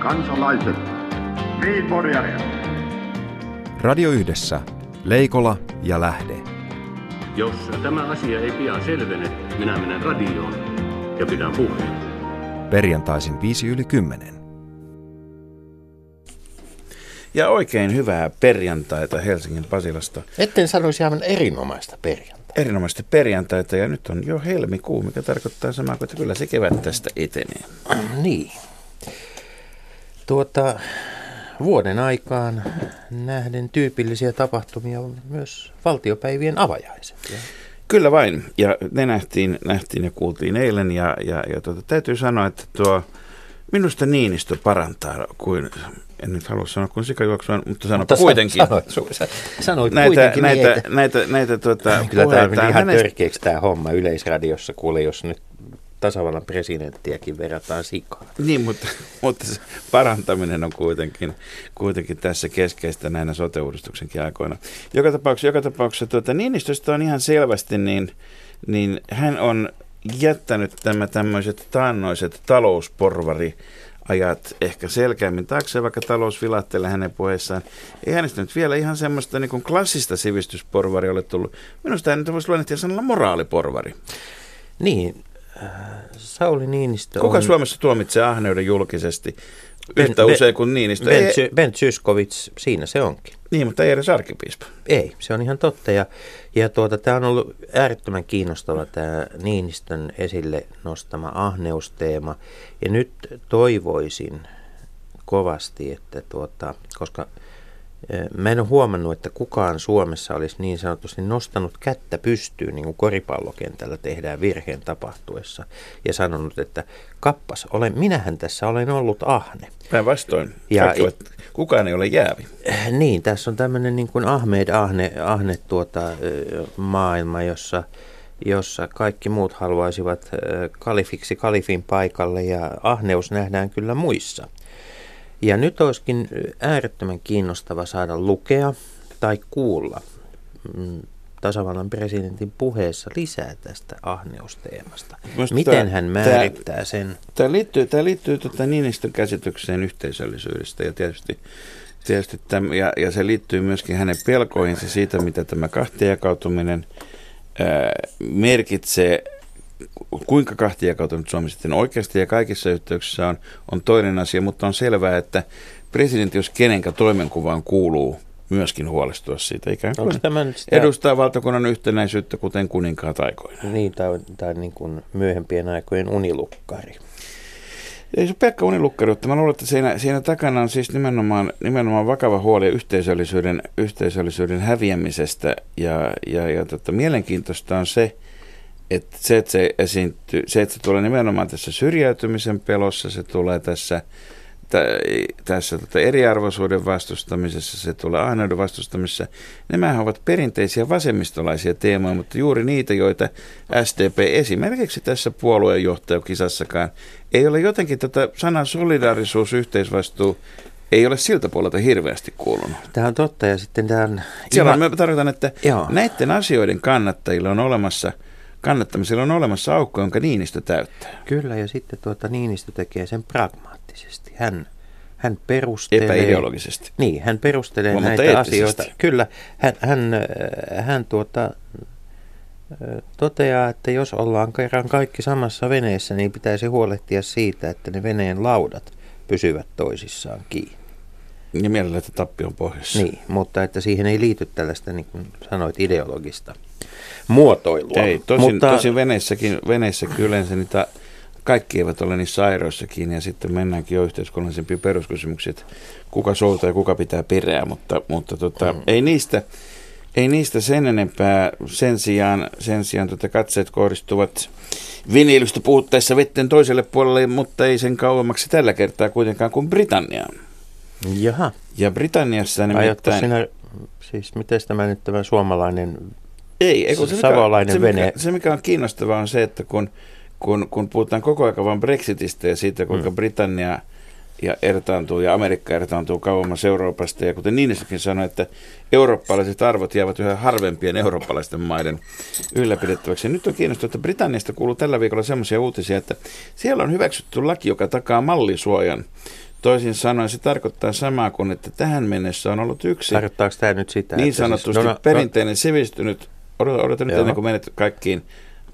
kansalaiset, niin Radio Yhdessä, Leikola ja Lähde. Jos tämä asia ei pian selvene, minä menen radioon ja pidän puheen. Perjantaisin 5 yli 10. Ja oikein hyvää perjantaita Helsingin Pasilasta. Etten sanoisi aivan erinomaista perjantaita. Erinomaista perjantaita ja nyt on jo helmikuu, mikä tarkoittaa samaa kuin, että kyllä se kevät tästä etenee. Niin. Tuota, vuoden aikaan nähden tyypillisiä tapahtumia on myös valtiopäivien avajaiset. Ja Kyllä vain, ja ne nähtiin, nähtiin ja kuultiin eilen, ja, ja, ja tuota, täytyy sanoa, että tuo minusta Niinistö parantaa kuin, en nyt halua sanoa kuin sikajuoksua, mutta sanon Mutta kuitenkin. Sanoit, sanoit, näitä, kuitenkin näitä, näitä, näitä, näitä tuota, Kyllä tämä meni ihan hänestä- törkeäksi tämä homma yleisradiossa, kuule, jos nyt tasavallan presidenttiäkin verrataan sikaan. Niin, mutta, mutta se parantaminen on kuitenkin, kuitenkin tässä keskeistä näinä sote-uudistuksenkin aikoina. Joka tapauksessa, joka tapauksessa tuota, Niinistöstä on ihan selvästi, niin, niin hän on jättänyt tämä tämmöiset taannoiset talousporvari ajat ehkä selkeämmin taakse, vaikka talous vilahtelee hänen puheessaan. Ei hänestä nyt vielä ihan semmoista niin kuin klassista sivistysporvari ole tullut. Minusta hän voisi luonnehtia sanalla moraaliporvari. Niin, Sauli Niinistö Kuka on... Suomessa tuomitsee ahneuden julkisesti yhtä Ben- usein kuin Niinistö? Ben, Ei, ben Zyskowicz, siinä se onkin. niin, mutta ei edes arkipiispa. Ei, se on ihan totta. Ja, ja tuota, tämä on ollut äärettömän kiinnostava tämä Niinistön esille nostama ahneusteema. Ja nyt toivoisin kovasti, että tuota, koska mä en ole huomannut, että kukaan Suomessa olisi niin sanotusti nostanut kättä pystyyn, niin kuin koripallokentällä tehdään virheen tapahtuessa, ja sanonut, että kappas, olen, minähän tässä olen ollut ahne. Päinvastoin. Ja- ovat, kukaan ei ole jäävi. Äh, Niin, tässä on tämmöinen niin kuin Ahmed Ahne, Ahne tuota, ö, maailma, jossa, jossa kaikki muut haluaisivat kalifiksi kalifin paikalle ja ahneus nähdään kyllä muissa. Ja nyt olisikin äärettömän kiinnostava saada lukea tai kuulla mm, tasavallan presidentin puheessa lisää tästä ahneusteemasta. Minusta Miten tämä- hän määrittää sen? Tämä liittyy, tämä liittyy tuota Niinistön käsitykseen yhteisöllisyydestä ja tietysti, tietysti täm, ja, ja se liittyy myöskin hänen pelkoihinsa siitä, mitä tämä kahtiajakautuminen ää, merkitsee, kuinka kahtiajakautunut Suomi sitten oikeasti ja kaikissa yhteyksissä on, on toinen asia, mutta on selvää, että presidentti, jos kenenkä toimenkuvaan kuuluu myöskin huolestua siitä, ikään kuin sitä- edustaa valtakunnan yhtenäisyyttä, kuten kuninkaat aikoinaan. Niin, tai, tai niin kuin myöhempien aikojen unilukkari. Ei se pelkkä unilukkaruutta. Mä luulen, että siinä, siinä takana on siis nimenomaan, nimenomaan vakava huoli yhteisöllisyyden, yhteisöllisyyden häviämisestä. Ja, ja, ja tota, mielenkiintoista on se, että se, että se, esiintyy, se, että se tulee nimenomaan tässä syrjäytymisen pelossa, se tulee tässä, tä, tässä tota eriarvoisuuden vastustamisessa, se tulee ahneuden vastustamisessa. Nämähän ovat perinteisiä vasemmistolaisia teemoja, mutta juuri niitä, joita SDP esimerkiksi tässä puolueenjohtajakisassakaan ei ole jotenkin tätä sanan solidaarisuus, yhteisvastuu, ei ole siltä puolelta hirveästi kuulunut. Tämä on totta ja sitten tämä on... Siellä ihan- on, mä tarkoitan, että Joo. näiden asioiden kannattajilla on olemassa, kannattamisella on olemassa aukko, jonka Niinistö täyttää. Kyllä ja sitten tuota Niinistö tekee sen pragmaattisesti. Hän, hän perustelee... Epäideologisesti. Niin, hän perustelee Mutta näitä asioita. Kyllä, hän, hän, äh, hän tuota, äh, toteaa, että jos ollaan kerran kaikki samassa veneessä, niin pitäisi huolehtia siitä, että ne veneen laudat pysyvät toisissaan kiinni. Ja mielellä, että tappion pohjassa. Niin, mutta että siihen ei liity tällaista, niin kuin sanoit, ideologista muotoilua. Ei, tosin, mutta, tosin veneissäkin, veneissäkin yleensä niitä, kaikki eivät ole niissä airoissa kiinni ja sitten mennäänkin jo yhteiskunnallisempiin peruskysymyksiin, että kuka soutaa ja kuka pitää perää, mutta, mutta tota, mm. ei niistä, ei niistä sen enempää. Sen sijaan, sen sijaan tota katseet kohdistuvat vineilystä puhuttaessa vetten toiselle puolelle, mutta ei sen kauemmaksi tällä kertaa kuitenkaan kuin Britanniaan. Jaha, Ja Britanniassa nimittäin... sinä, siis miten tämä nyt tämä suomalainen Ei, ei kun se, mikä, Savolainen se, vene. mikä, se mikä on kiinnostavaa on se, että kun, kun, kun puhutaan koko ajan vain Brexitistä ja siitä, kuinka mm. Britannia ja ertaantuu ja Amerikka ertaantuu kauemmas Euroopasta. Ja kuten Niinissäkin sanoi, että eurooppalaiset arvot jäävät yhä harvempien eurooppalaisten maiden ylläpidettäväksi. Ja nyt on kiinnostavaa, että Britanniasta kuuluu tällä viikolla sellaisia uutisia, että siellä on hyväksytty laki, joka takaa mallisuojan Toisin sanoen se tarkoittaa samaa kuin, että tähän mennessä on ollut yksi Tarkoittaako tämä nyt sitä? niin että sanotusti siis, no, no, perinteinen sivistynyt, odota, odota nyt Joo. ennen kuin menet kaikkiin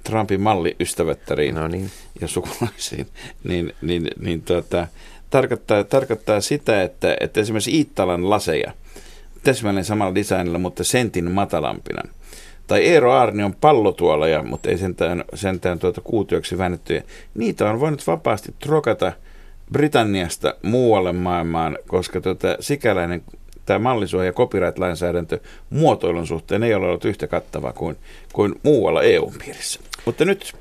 Trumpin malliystävättäriin No niin. ja sukulaisiin, niin, niin, niin tuota, tarkoittaa, tarkoittaa sitä, että, että esimerkiksi Iittalan laseja, täsmälleen samalla designilla, mutta sentin matalampina. Tai Eero Aarnion pallotuoleja, mutta ei sentään, sentään tuota kuutioksi väännettyjä. Niitä on voinut vapaasti trokata Britanniasta muualle maailmaan, koska tuota, sikäläinen tämä mallisuoja ja copyright-lainsäädäntö muotoilun suhteen ei ole ollut yhtä kattava kuin, kuin muualla EU-piirissä. Mutta nyt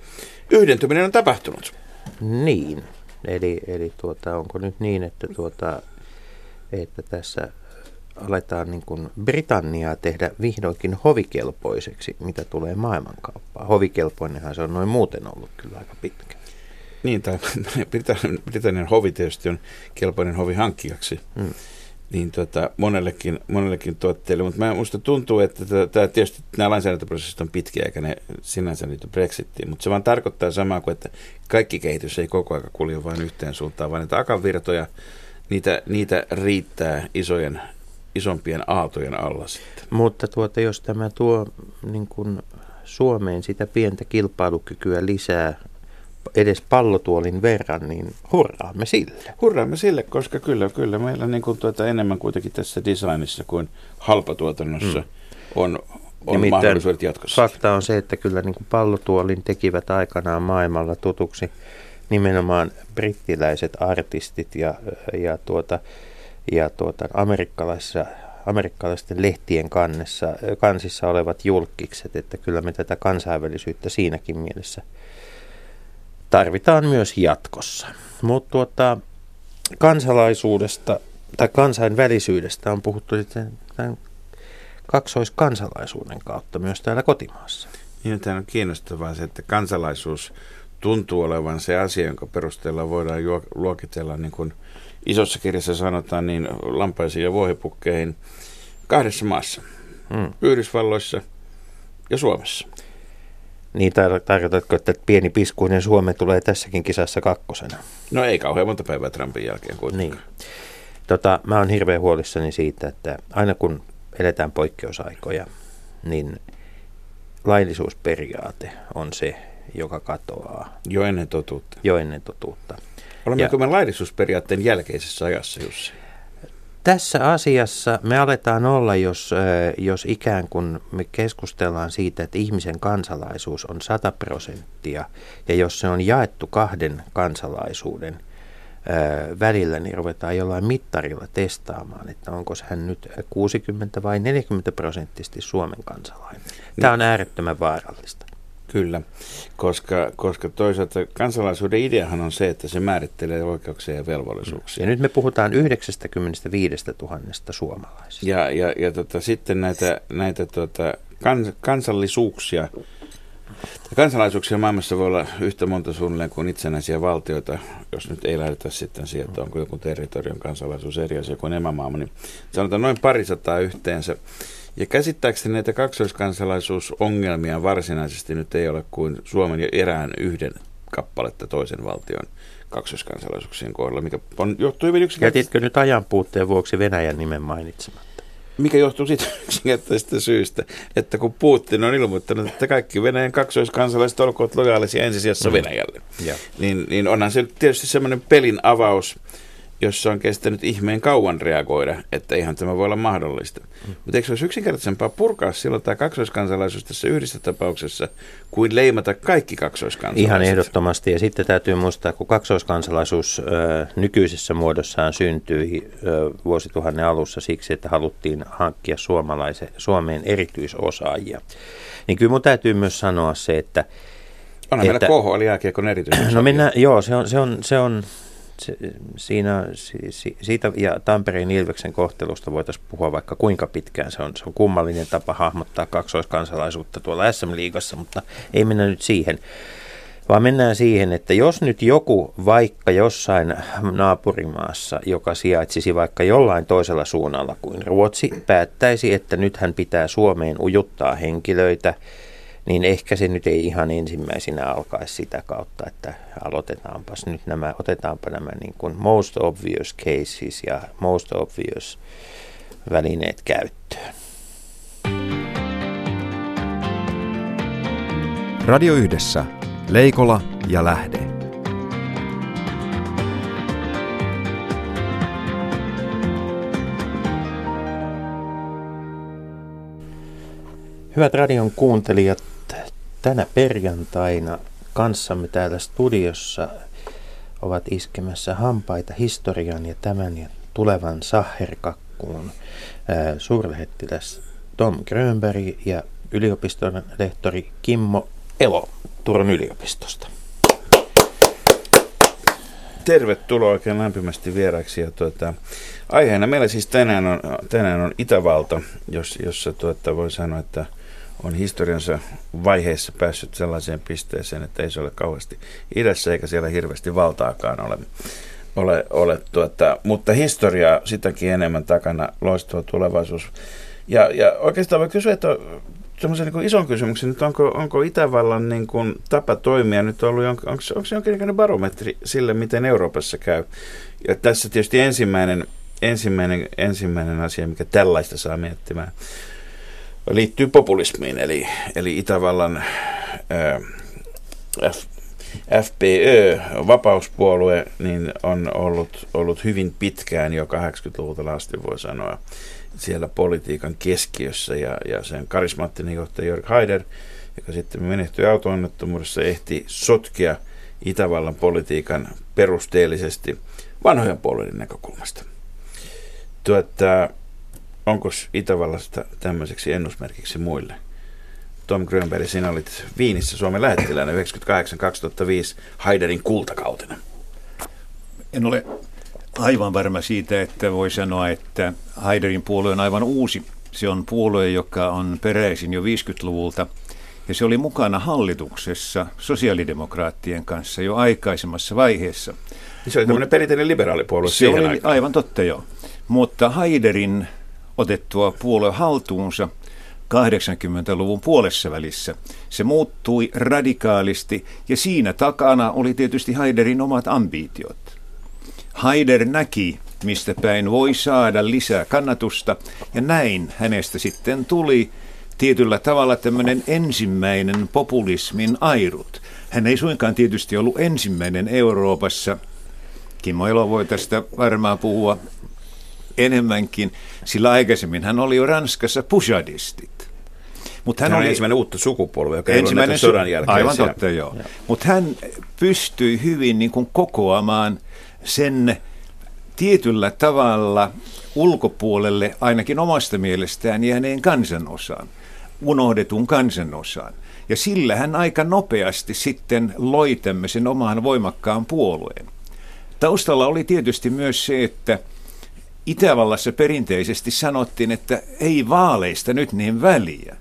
yhdentyminen on tapahtunut. Niin. Eli, eli tuota, onko nyt niin, että, tuota, että tässä aletaan niin kuin Britanniaa tehdä vihdoinkin hovikelpoiseksi, mitä tulee maailmankauppaan. Hovikelpoinenhan se on noin muuten ollut kyllä aika pitkä. Niin, tai Britannian, Britannian hovi tietysti on kelpoinen hovi hankkijaksi. Mm. Niin tota, monellekin, monellekin tuotteille, mutta mä, musta tuntuu, että tämä, tietysti nämä lainsäädäntöprosessit on pitkiä, eikä ne sinänsä liity Brexittiin, mutta se vaan tarkoittaa samaa kuin, että kaikki kehitys ei koko ajan kulje vain yhteen suuntaan, vaan että akavirtoja, niitä, niitä riittää isojen, isompien aaltojen alla sitten. Mutta tuota, jos tämä tuo niin kuin Suomeen sitä pientä kilpailukykyä lisää edes pallotuolin verran, niin hurraamme sille. Hurraamme sille, koska kyllä, kyllä meillä niin kuin tuota enemmän kuitenkin tässä designissa kuin halpatuotannossa mm. on, on Nimittäin mahdollisuudet jatkossa. Fakta on se, että kyllä niin kuin pallotuolin tekivät aikanaan maailmalla tutuksi nimenomaan brittiläiset artistit ja, ja, tuota, ja tuota, amerikkalaisissa, amerikkalaisten lehtien kannessa, kansissa olevat julkikset, että kyllä me tätä kansainvälisyyttä siinäkin mielessä tarvitaan myös jatkossa. Mutta tuota, kansalaisuudesta tai kansainvälisyydestä on puhuttu sitten tämän kaksoiskansalaisuuden kautta myös täällä kotimaassa. Niin, tämä on kiinnostavaa se, että kansalaisuus tuntuu olevan se asia, jonka perusteella voidaan luokitella, niin kuin isossa kirjassa sanotaan, niin lampaisiin ja vuohipukkeihin kahdessa maassa. Hmm. Yhdysvalloissa ja Suomessa. Niin tar- tarkoitatko, että pieni piskuinen Suomi tulee tässäkin kisassa kakkosena? No ei kauhean monta päivää Trumpin jälkeen kuitenkaan. Niin. Tota, mä oon hirveän huolissani siitä, että aina kun eletään poikkeusaikoja, niin laillisuusperiaate on se, joka katoaa Jo ennen totuutta. jo ennen totuutta. Olemmeko me laillisuusperiaatteen jälkeisessä ajassa, Jussi? Tässä asiassa me aletaan olla, jos, jos ikään kuin me keskustellaan siitä, että ihmisen kansalaisuus on 100 prosenttia, ja jos se on jaettu kahden kansalaisuuden välillä, niin ruvetaan jollain mittarilla testaamaan, että onko hän nyt 60 vai 40 prosenttisesti Suomen kansalainen. Tämä on äärettömän vaarallista. Kyllä, koska, koska toisaalta kansalaisuuden ideahan on se, että se määrittelee oikeuksia ja velvollisuuksia. Ja nyt me puhutaan 95 000 suomalaisista. Ja, ja, ja tota, sitten näitä, näitä tota, kans, kansallisuuksia, kansalaisuuksia maailmassa voi olla yhtä monta suunnilleen kuin itsenäisiä valtioita, jos nyt ei lähdetä sitten siihen, että onko joku territorion kansalaisuus eri asia kuin emämaama, niin sanotaan noin parisataa yhteensä. Ja käsittääkseni näitä kaksoiskansalaisuusongelmia varsinaisesti nyt ei ole kuin Suomen ja erään yhden kappaletta toisen valtion kaksoiskansalaisuuksien kohdalla, mikä on, johtuu hyvin yksinkertaisesti. Jätitkö nyt ajan puutteen vuoksi Venäjän nimen mainitsematta? Mikä johtuu siitä yksinkertaisesta syystä, että kun Putin on ilmoittanut, että kaikki Venäjän kaksoiskansalaiset olkoot lojaalisia ensisijassa mm. Venäjälle, Ja. niin, niin onhan se tietysti semmoinen pelin avaus, jossa on kestänyt ihmeen kauan reagoida, että ihan tämä voi olla mahdollista. Mm. Mutta eikö se olisi yksinkertaisempaa purkaa silloin tämä kaksoiskansalaisuus tässä yhdessä tapauksessa, kuin leimata kaikki kaksoiskansalaiset? Ihan ehdottomasti. Ja sitten täytyy muistaa, kun kaksoiskansalaisuus ö, nykyisessä muodossaan syntyi ö, vuosituhannen alussa siksi, että haluttiin hankkia suomalaisen, Suomeen erityisosaajia. Niin kyllä mun täytyy myös sanoa se, että Onhan että- meillä KHL jääkiekon erityisesti. no mennään, joo, se on, se on, se on siinä, si, si, siitä ja Tampereen Ilveksen kohtelusta voitaisiin puhua vaikka kuinka pitkään. Se on, se on kummallinen tapa hahmottaa kaksoiskansalaisuutta tuolla SM-liigassa, mutta ei mennä nyt siihen. Vaan mennään siihen, että jos nyt joku vaikka jossain naapurimaassa, joka sijaitsisi vaikka jollain toisella suunnalla kuin Ruotsi, päättäisi, että nyt hän pitää Suomeen ujuttaa henkilöitä, niin ehkä se nyt ei ihan ensimmäisenä alkaisi sitä kautta, että aloitetaanpas nyt nämä, otetaanpa nämä niin kuin most obvious cases ja most obvious välineet käyttöön. Radio Yhdessä. Leikola ja Lähde. Hyvät radion kuuntelijat, tänä perjantaina kanssamme täällä studiossa ovat iskemässä hampaita historian ja tämän ja tulevan saherkakkuun suurlähettiläs Tom Grönberg ja yliopiston lehtori Kimmo Elo Turun yliopistosta. Tervetuloa oikein lämpimästi vieraksi. Ja tuota, aiheena meillä siis tänään on, tänään on Itävalta, jos, jossa tuota, voi sanoa, että on historiansa vaiheessa päässyt sellaiseen pisteeseen, että ei se ole kauheasti idässä eikä siellä hirveästi valtaakaan ole. ole, ole tuota, mutta historiaa sitäkin enemmän takana, loistava tulevaisuus. Ja, ja oikeastaan voi kysyä, että semmoisen niin ison kysymyksen, että onko, onko Itävallan niin kuin, tapa toimia nyt ollut, onko, onko, onko se jonkinlainen barometri sille, miten Euroopassa käy? Ja tässä tietysti ensimmäinen, ensimmäinen, ensimmäinen asia, mikä tällaista saa miettimään, liittyy populismiin, eli, eli Itävallan ää, F, FPÖ, vapauspuolue, niin on ollut, ollut hyvin pitkään jo 80-luvulta asti, voi sanoa, siellä politiikan keskiössä ja, ja sen karismaattinen johtaja Jörg Haider, joka sitten menehtyi autoonnettomuudessa, ehti sotkea Itävallan politiikan perusteellisesti vanhojen puolueiden näkökulmasta. Tuota, onko Itävallasta tämmöiseksi ennusmerkiksi muille? Tom Grönberg, sinä olit Viinissä Suomen lähettiläänä 98-2005 Haiderin kultakautena. En ole aivan varma siitä, että voi sanoa, että Haiderin puolue on aivan uusi. Se on puolue, joka on peräisin jo 50-luvulta ja se oli mukana hallituksessa sosiaalidemokraattien kanssa jo aikaisemmassa vaiheessa. Se oli tämmöinen perinteinen liberaalipuolue Se oli aikaan. aivan totta jo. Mutta Haiderin otettua puolue haltuunsa 80-luvun puolessa välissä. Se muuttui radikaalisti ja siinä takana oli tietysti Haiderin omat ambitiot. Haider näki, mistä päin voi saada lisää kannatusta, ja näin hänestä sitten tuli tietyllä tavalla tämmöinen ensimmäinen populismin airut. Hän ei suinkaan tietysti ollut ensimmäinen Euroopassa. Kimmo Elo voi tästä varmaan puhua enemmänkin, sillä aikaisemmin hän oli jo Ranskassa pujadistit. Mutta hän, hän oli ensimmäinen uutta sukupolvea, joka ensimmäinen sodan jälkeen. Aivan totta, joo. Mutta hän pystyi hyvin niin kuin kokoamaan sen tietyllä tavalla ulkopuolelle ainakin omasta mielestään jääneen kansanosan, unohdetun kansanosan. Ja sillä hän aika nopeasti sitten loi tämmöisen omaan voimakkaan puolueen. Taustalla oli tietysti myös se, että Itävallassa perinteisesti sanottiin, että ei vaaleista nyt niin väliä.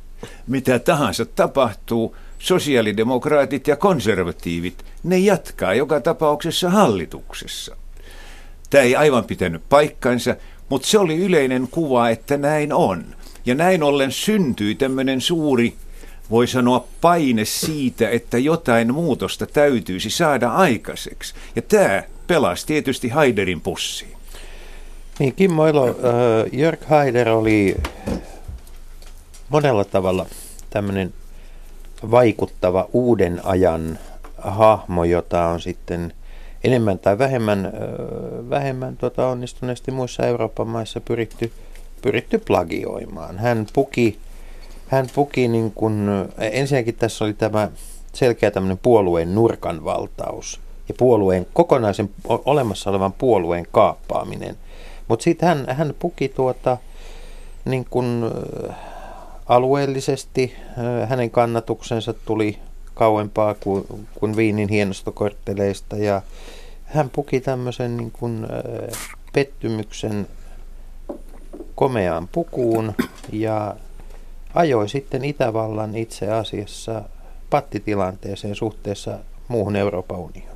Mitä tahansa tapahtuu, sosiaalidemokraatit ja konservatiivit, ne jatkaa joka tapauksessa hallituksessa. Tämä ei aivan pitänyt paikkansa, mutta se oli yleinen kuva, että näin on. Ja näin ollen syntyi tämmöinen suuri, voi sanoa, paine siitä, että jotain muutosta täytyisi saada aikaiseksi. Ja tämä pelasi tietysti Haiderin pussiin. Niin, Kimmo Elo, äh, Jörg Haider oli monella tavalla tämmöinen vaikuttava uuden ajan hahmo, jota on sitten enemmän tai vähemmän, vähemmän tota onnistuneesti muissa Euroopan maissa pyritty, pyritty plagioimaan. Hän puki, hän puki niin kuin, ensinnäkin tässä oli tämä selkeä tämmöinen puolueen nurkanvaltaus ja puolueen, kokonaisen olemassa olevan puolueen kaappaaminen. Mutta sitten hän, hän puki tuota, niin kuin, alueellisesti hänen kannatuksensa tuli kauempaa kuin, kuin Viinin hienostokortteleista ja hän puki tämmöisen niin kuin, pettymyksen komeaan pukuun ja ajoi sitten Itävallan itse asiassa pattitilanteeseen suhteessa muuhun Euroopan unioniin.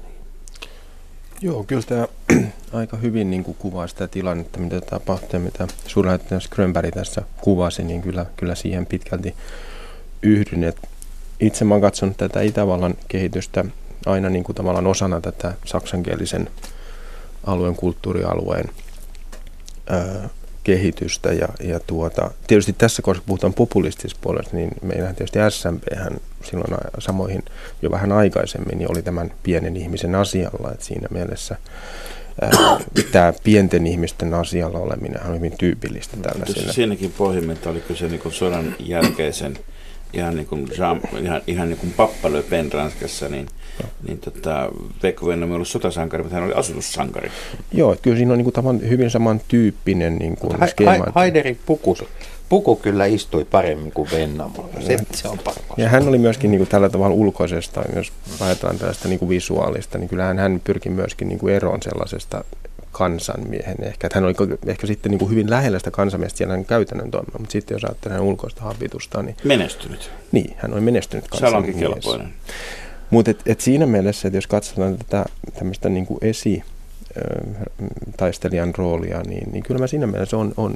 Joo, kyllä tämä aika hyvin niin kuin kuvaa sitä tilannetta, mitä tapahtui, mitä suurlähettiläs Grönberg tässä kuvasi, niin kyllä, kyllä siihen pitkälti yhdyn. Et itse oon katsonut tätä Itävallan kehitystä aina niin kuin tavallaan osana tätä saksankielisen alueen, kulttuurialueen ää, kehitystä. Ja, ja tuota, tietysti tässä, koska puhutaan populistisesta puolesta, niin meillähän tietysti SMP silloin samoihin jo vähän aikaisemmin niin oli tämän pienen ihmisen asialla. Että siinä mielessä tämä pienten ihmisten asialla oleminen on hyvin tyypillistä tällaisille. Siinäkin pohjimmilta oli kyse niin sodan jälkeisen ihan niin kuin, Jean, ihan, ihan niin kuin Pappa Le Pen Ranskassa, niin, niin tota, Veikko Vennomi oli sotasankari, mutta hän oli asutussankari. Joo, kyllä siinä on niin kuin tavan, hyvin samantyyppinen niin kuin ha, skeema. Ha, Haiderin puku, puku kyllä istui paremmin kuin Vennamo. Se, se on pakko. Ja hän oli myöskin niin kuin tällä tavalla ulkoisesta, jos ajatellaan tällaista niin kuin visuaalista, niin kyllähän hän pyrki myöskin niin kuin eroon sellaisesta kansanmiehen ehkä. Että hän oli ehkä sitten niin kuin hyvin lähellä sitä kansanmiestä siellä käytännön toimia, mutta sitten jos ajattelee hänen ulkoista habitusta, niin... Menestynyt. Niin, hän oli menestynyt kansanmies. Mutta et, et siinä mielessä, että jos katsotaan tätä tämmöistä niin kuin esi taistelijan roolia, niin, niin kyllä mä siinä mielessä on, on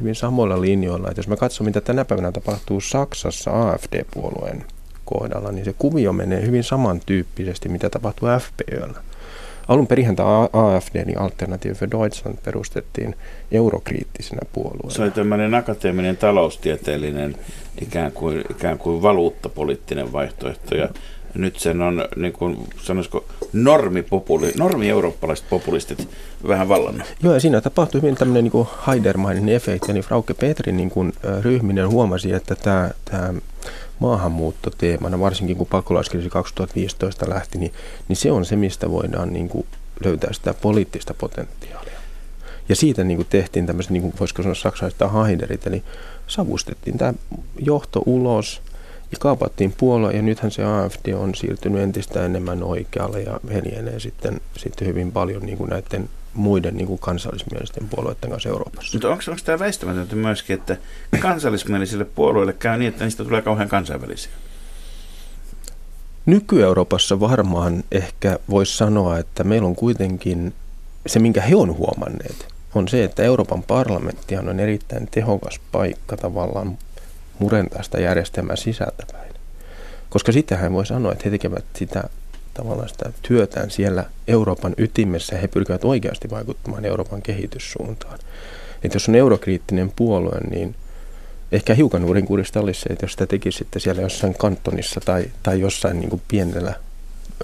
hyvin samoilla linjoilla. Että jos mä katson, mitä tänä päivänä tapahtuu Saksassa AFD-puolueen kohdalla, niin se kuvio menee hyvin samantyyppisesti, mitä tapahtuu FPÖllä. Alun perin tämä AFD, niin Alternative for Deutschland, perustettiin eurokriittisenä puolueena. Se oli tämmöinen akateeminen taloustieteellinen ikään kuin, ikään kuin valuuttapoliittinen vaihtoehto. Ja nyt sen on, niin kuin, sanoisiko, normipopuli, normi-eurooppalaiset populistit vähän vallannut. Joo, ja siinä tapahtui hyvin tämmöinen niin Haidermainen efekti, niin Frauke Petri niin kuin, ryhminen huomasi, että tämä, tämä maahanmuuttoteemana, varsinkin kun pakolaiskriisi 2015 lähti, niin, niin se on se, mistä voidaan niin kuin löytää sitä poliittista potentiaalia. Ja siitä niin kuin tehtiin tämmöiset, niin kuin voisiko sanoa saksalaiset haiderit, eli savustettiin tämä johto ulos ja kaapattiin puolue, ja nythän se AFD on siirtynyt entistä enemmän oikealle ja heljenee sitten, sitten hyvin paljon niin kuin näiden muiden niin kuin kansallismielisten puolueiden kanssa Euroopassa. Mutta onko, onko tämä väistämätöntä myöskin, että kansallismielisille puolueille käy niin, että niistä tulee kauhean kansainvälisiä? Nyky-Euroopassa varmaan ehkä voisi sanoa, että meillä on kuitenkin se, minkä he on huomanneet, on se, että Euroopan parlamenttihan on erittäin tehokas paikka tavallaan murentaa sitä järjestelmää sisältäpäin. Koska sitähän voi sanoa, että he tekevät sitä tavallaan sitä työtään siellä Euroopan ytimessä he pyrkivät oikeasti vaikuttamaan Euroopan kehityssuuntaan. Että jos on eurokriittinen puolue, niin ehkä hiukan nurinkurista olisi se, että jos sitä tekisi sitten siellä jossain kantonissa tai, tai jossain niin kuin pienellä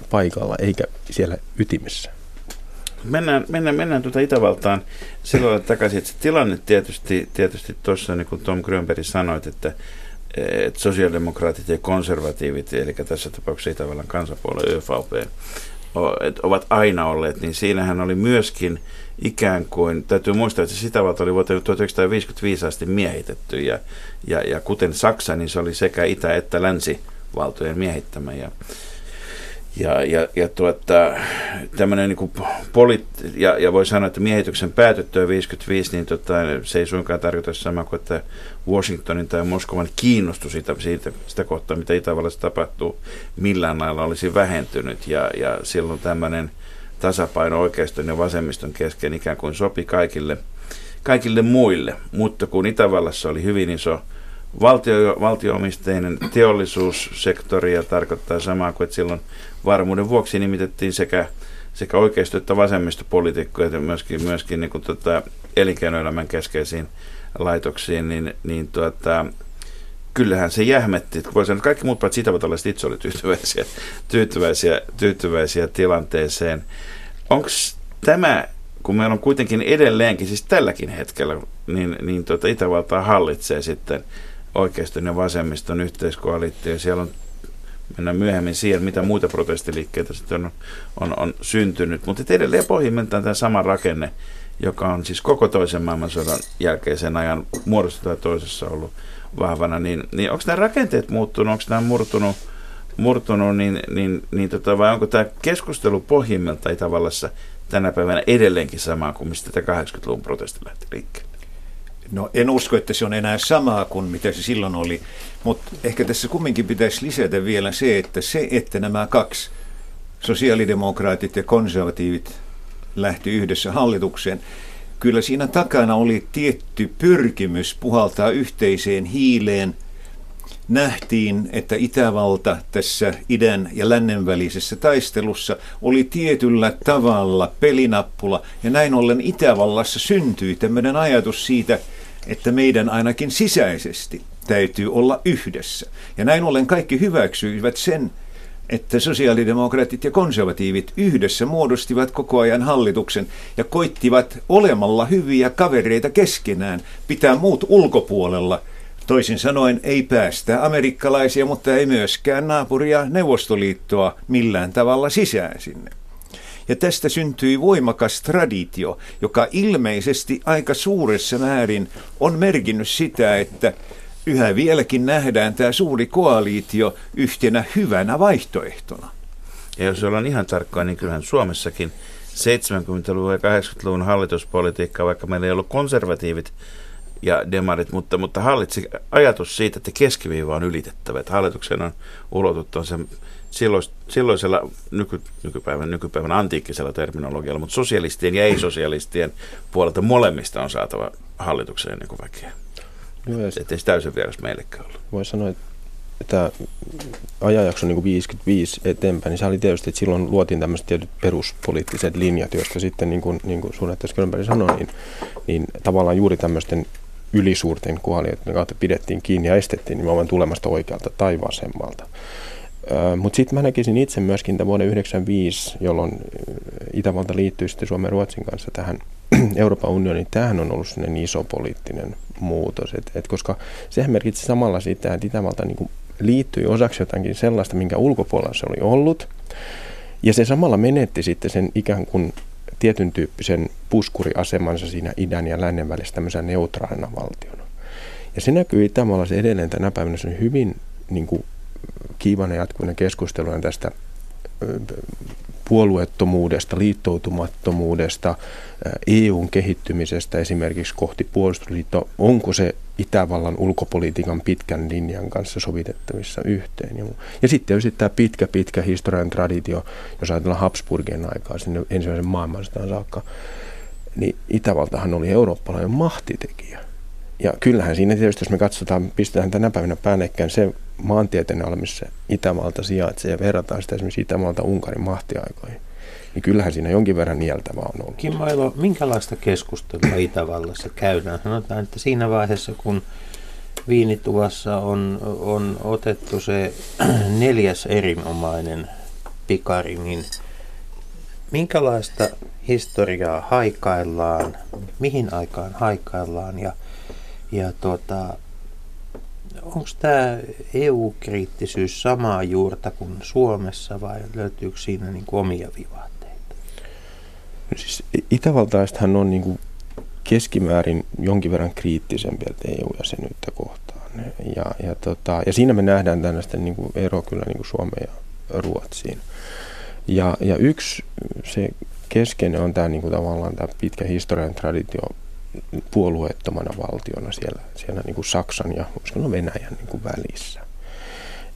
paikalla, eikä siellä ytimessä. Mennään, mennään, mennään tuota Itävaltaan silloin takaisin, että se tilanne tietysti, tietysti tuossa, niin kuin Tom Grönberg sanoit, että että sosiaalidemokraatit ja konservatiivit, eli tässä tapauksessa Itävallan kansapuolue ÖVP, ovat aina olleet, niin siinähän oli myöskin ikään kuin, täytyy muistaa, että Itävalta oli vuoteen 1955 asti miehitetty, ja, ja, ja kuten Saksa, niin se oli sekä Itä- että Länsi-valtojen miehittämä, ja, ja, ja, ja tuota, tämmöinen niin polit, ja, ja voi sanoa, että miehityksen päätyttyä 55, niin tota, se ei suinkaan tarkoita sama kuin, että Washingtonin tai Moskovan kiinnostus siitä, siitä, sitä kohtaa, mitä Itävallassa tapahtuu, millään lailla olisi vähentynyt. Ja, ja silloin tämmöinen tasapaino oikeiston ja vasemmiston kesken ikään kuin sopi kaikille, kaikille muille. Mutta kun Itävallassa oli hyvin iso valtio, valtioomisteinen teollisuussektori ja tarkoittaa samaa kuin, että silloin varmuuden vuoksi nimitettiin sekä, sekä oikeisto- että vasemmistopolitiikkoja ja myöskin, myöskin niin kuin, tota, elinkeinoelämän keskeisiin laitoksiin, niin, niin tuota, kyllähän se jähmetti. Voi sanoa, että kaikki muut paitsi itävaltalaiset itse oli tyytyväisiä, tyytyväisiä, tyytyväisiä tilanteeseen. Onko tämä, kun meillä on kuitenkin edelleenkin, siis tälläkin hetkellä, niin, niin tuota, Itävaltaa hallitsee sitten oikeiston ja vasemmiston yhteiskoalitio. Siellä on mennään myöhemmin siihen, mitä muita protestiliikkeitä sitten on, on, on syntynyt. Mutta edelleen pohjimmiltaan tämä sama rakenne, joka on siis koko toisen maailmansodan jälkeisen ajan muodossa tai toisessa ollut vahvana, niin, niin onko nämä rakenteet muuttunut, onko nämä murtunut, murtunut niin, niin, niin tota, vai onko tämä keskustelu pohjimmiltaan Itävallassa tänä päivänä edelleenkin sama kuin mistä tämä 80-luvun protesti lähti liikkeelle? No en usko, että se on enää samaa kuin mitä se silloin oli, mutta ehkä tässä kumminkin pitäisi lisätä vielä se, että se, että nämä kaksi, sosiaalidemokraatit ja konservatiivit, lähti yhdessä hallitukseen, kyllä siinä takana oli tietty pyrkimys puhaltaa yhteiseen hiileen nähtiin, että Itävalta tässä idän ja lännen välisessä taistelussa oli tietyllä tavalla pelinappula. Ja näin ollen Itävallassa syntyi tämmöinen ajatus siitä, että meidän ainakin sisäisesti täytyy olla yhdessä. Ja näin ollen kaikki hyväksyivät sen, että sosiaalidemokraatit ja konservatiivit yhdessä muodostivat koko ajan hallituksen ja koittivat olemalla hyviä kavereita keskenään pitää muut ulkopuolella. Toisin sanoen ei päästä amerikkalaisia, mutta ei myöskään naapuria Neuvostoliittoa millään tavalla sisään sinne. Ja tästä syntyi voimakas traditio, joka ilmeisesti aika suuressa määrin on merkinnyt sitä, että yhä vieläkin nähdään tämä suuri koaliitio yhtenä hyvänä vaihtoehtona. Ja jos ollaan ihan tarkkaan, niin kyllähän Suomessakin 70-luvun ja 80-luvun hallituspolitiikka, vaikka meillä ei ollut konservatiivit ja demarit, mutta, mutta hallitsi ajatus siitä, että keskiviiva on ylitettävä, että hallituksen on ulotuttava sen sillois, silloisella nyky, nykypäivän, nykypäivän antiikkisella terminologialla, mutta sosialistien ja ei-sosialistien puolelta molemmista on saatava hallitukseen niin kuin väkeä. Joo, Että ei täysin vieras meillekään ollut. Voi sanoa, että tämä ajanjakso niin 55 eteenpäin, niin se oli tietysti, että silloin luotiin tämmöiset tietyt peruspoliittiset linjat, joista sitten, niin kuin, niin kuin suunnittelija Könberg sanoi, niin, niin tavallaan juuri tämmöisten ylisuurten koalioiden kautta pidettiin kiinni ja estettiin nimenomaan tulemasta oikealta tai vasemmalta. Mutta sitten mä näkisin itse myöskin tämän vuoden 1995, jolloin Itävalta liittyi sitten Suomen ja Ruotsin kanssa tähän Euroopan unioniin. Tämähän on ollut sellainen iso poliittinen muutos, et, et koska sehän merkitsi samalla sitä, että Itävalta niin liittyi osaksi jotakin sellaista, minkä ulkopuolella se oli ollut. Ja se samalla menetti sitten sen ikään kuin tietyn tyyppisen puskuriasemansa siinä idän ja lännen välissä tämmöisenä neutraalina valtiona. Ja se näkyy Itävallassa edelleen tänä päivänä se on hyvin niin kuin, kiivana jatkuvana keskusteluna tästä puolueettomuudesta, liittoutumattomuudesta, EUn kehittymisestä esimerkiksi kohti puolustusliittoa, onko se Itävallan ulkopolitiikan pitkän linjan kanssa sovitettavissa yhteen. Ja sitten tietysti tämä pitkä, pitkä historian traditio, jos ajatellaan Habsburgien aikaa sinne ensimmäisen maailmansodan saakka, niin Itävaltahan oli eurooppalainen mahtitekijä. Ja kyllähän siinä tietysti, jos me katsotaan, pistetään tänä päivänä päällekkäin se maantieteen alle, missä Itävalta sijaitsee ja verrataan sitä esimerkiksi Itävalta Unkarin mahtiaikoihin, niin kyllähän siinä jonkin verran nieltävää on ollut. Kimmo Elo, minkälaista keskustelua Itävallassa käydään? Sanotaan, että siinä vaiheessa, kun viinituvassa on, on otettu se neljäs erinomainen pikari, niin minkälaista historiaa haikaillaan, mihin aikaan haikaillaan ja, ja tuota, onko tämä EU-kriittisyys samaa juurta kuin Suomessa vai löytyykö siinä niin omia vivaatteita? No siis Itävaltaisethan on niin kuin keskimäärin jonkin verran kriittisempiä EU-jäsenyyttä kohtaan. Ja, ja, tota, ja siinä me nähdään tällaista niin kuin ero kyllä niin Suomeen ja Ruotsiin. Ja, ja yksi se keskeinen on tämä niin kuin tavallaan tämä pitkä historian traditio puolueettomana valtiona siellä, siellä niin kuin Saksan ja sanoa Venäjän niin kuin välissä.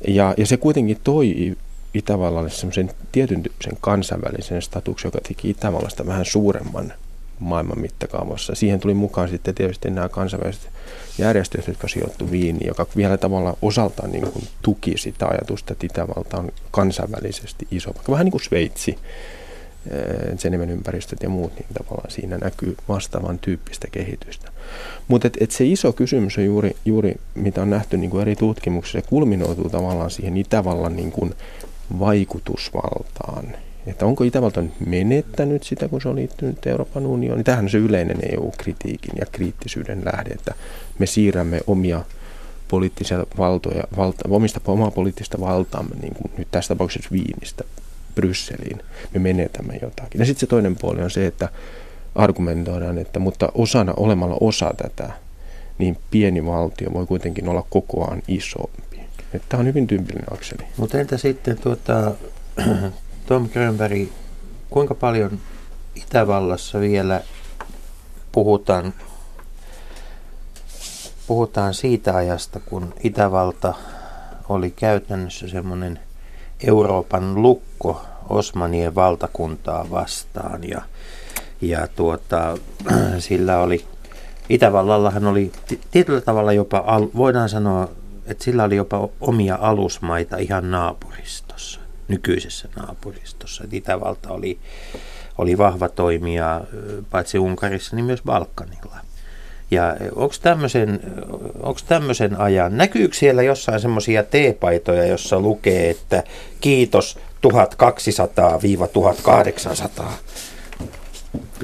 Ja, ja se kuitenkin toi Itävallalle semmoisen tietyn tyyppisen kansainvälisen statuksen, joka teki Itävallasta vähän suuremman maailman mittakaavassa. Siihen tuli mukaan sitten tietysti nämä kansainväliset järjestöt, jotka sijoittu Viiniin, joka vielä tavallaan osaltaan niin kuin tuki sitä ajatusta, että Itävalta on kansainvälisesti iso, vaikka vähän niin kuin Sveitsi Geneven ympäristöt ja muut, niin tavallaan siinä näkyy vastaavan tyyppistä kehitystä. Mutta et, et se iso kysymys on juuri, juuri mitä on nähty niin kuin eri tutkimuksissa, se kulminoituu tavallaan siihen Itävallan niin kuin vaikutusvaltaan. Että onko Itävalta nyt menettänyt sitä, kun se on liittynyt Euroopan unioniin? Tämähän on se yleinen EU-kritiikin ja kriittisyyden lähde, että me siirrämme omia poliittisia valtoja, valta, omista omaa poliittista valtaamme, niin kuin nyt tässä tapauksessa Viinistä Brysseliin, me menetämme jotakin. Ja sitten se toinen puoli on se, että argumentoidaan, että mutta osana olemalla osa tätä, niin pieni valtio voi kuitenkin olla kokoaan isompi. Tämä on hyvin tyypillinen akseli. Mutta entä sitten tuota, Tom Grönberg, kuinka paljon Itävallassa vielä puhutaan, puhutaan siitä ajasta, kun Itävalta oli käytännössä semmoinen – Euroopan lukko Osmanien valtakuntaa vastaan ja, ja tuota, sillä oli, Itävallallahan oli tietyllä tavalla jopa, voidaan sanoa että sillä oli jopa omia alusmaita ihan naapuristossa, nykyisessä naapuristossa. Et Itävalta oli, oli vahva toimija paitsi Unkarissa, niin myös Balkanilla. Ja onko tämmöisen, tämmöisen ajan, näkyykö siellä jossain semmoisia teepaitoja, jossa lukee, että kiitos 1200-1800?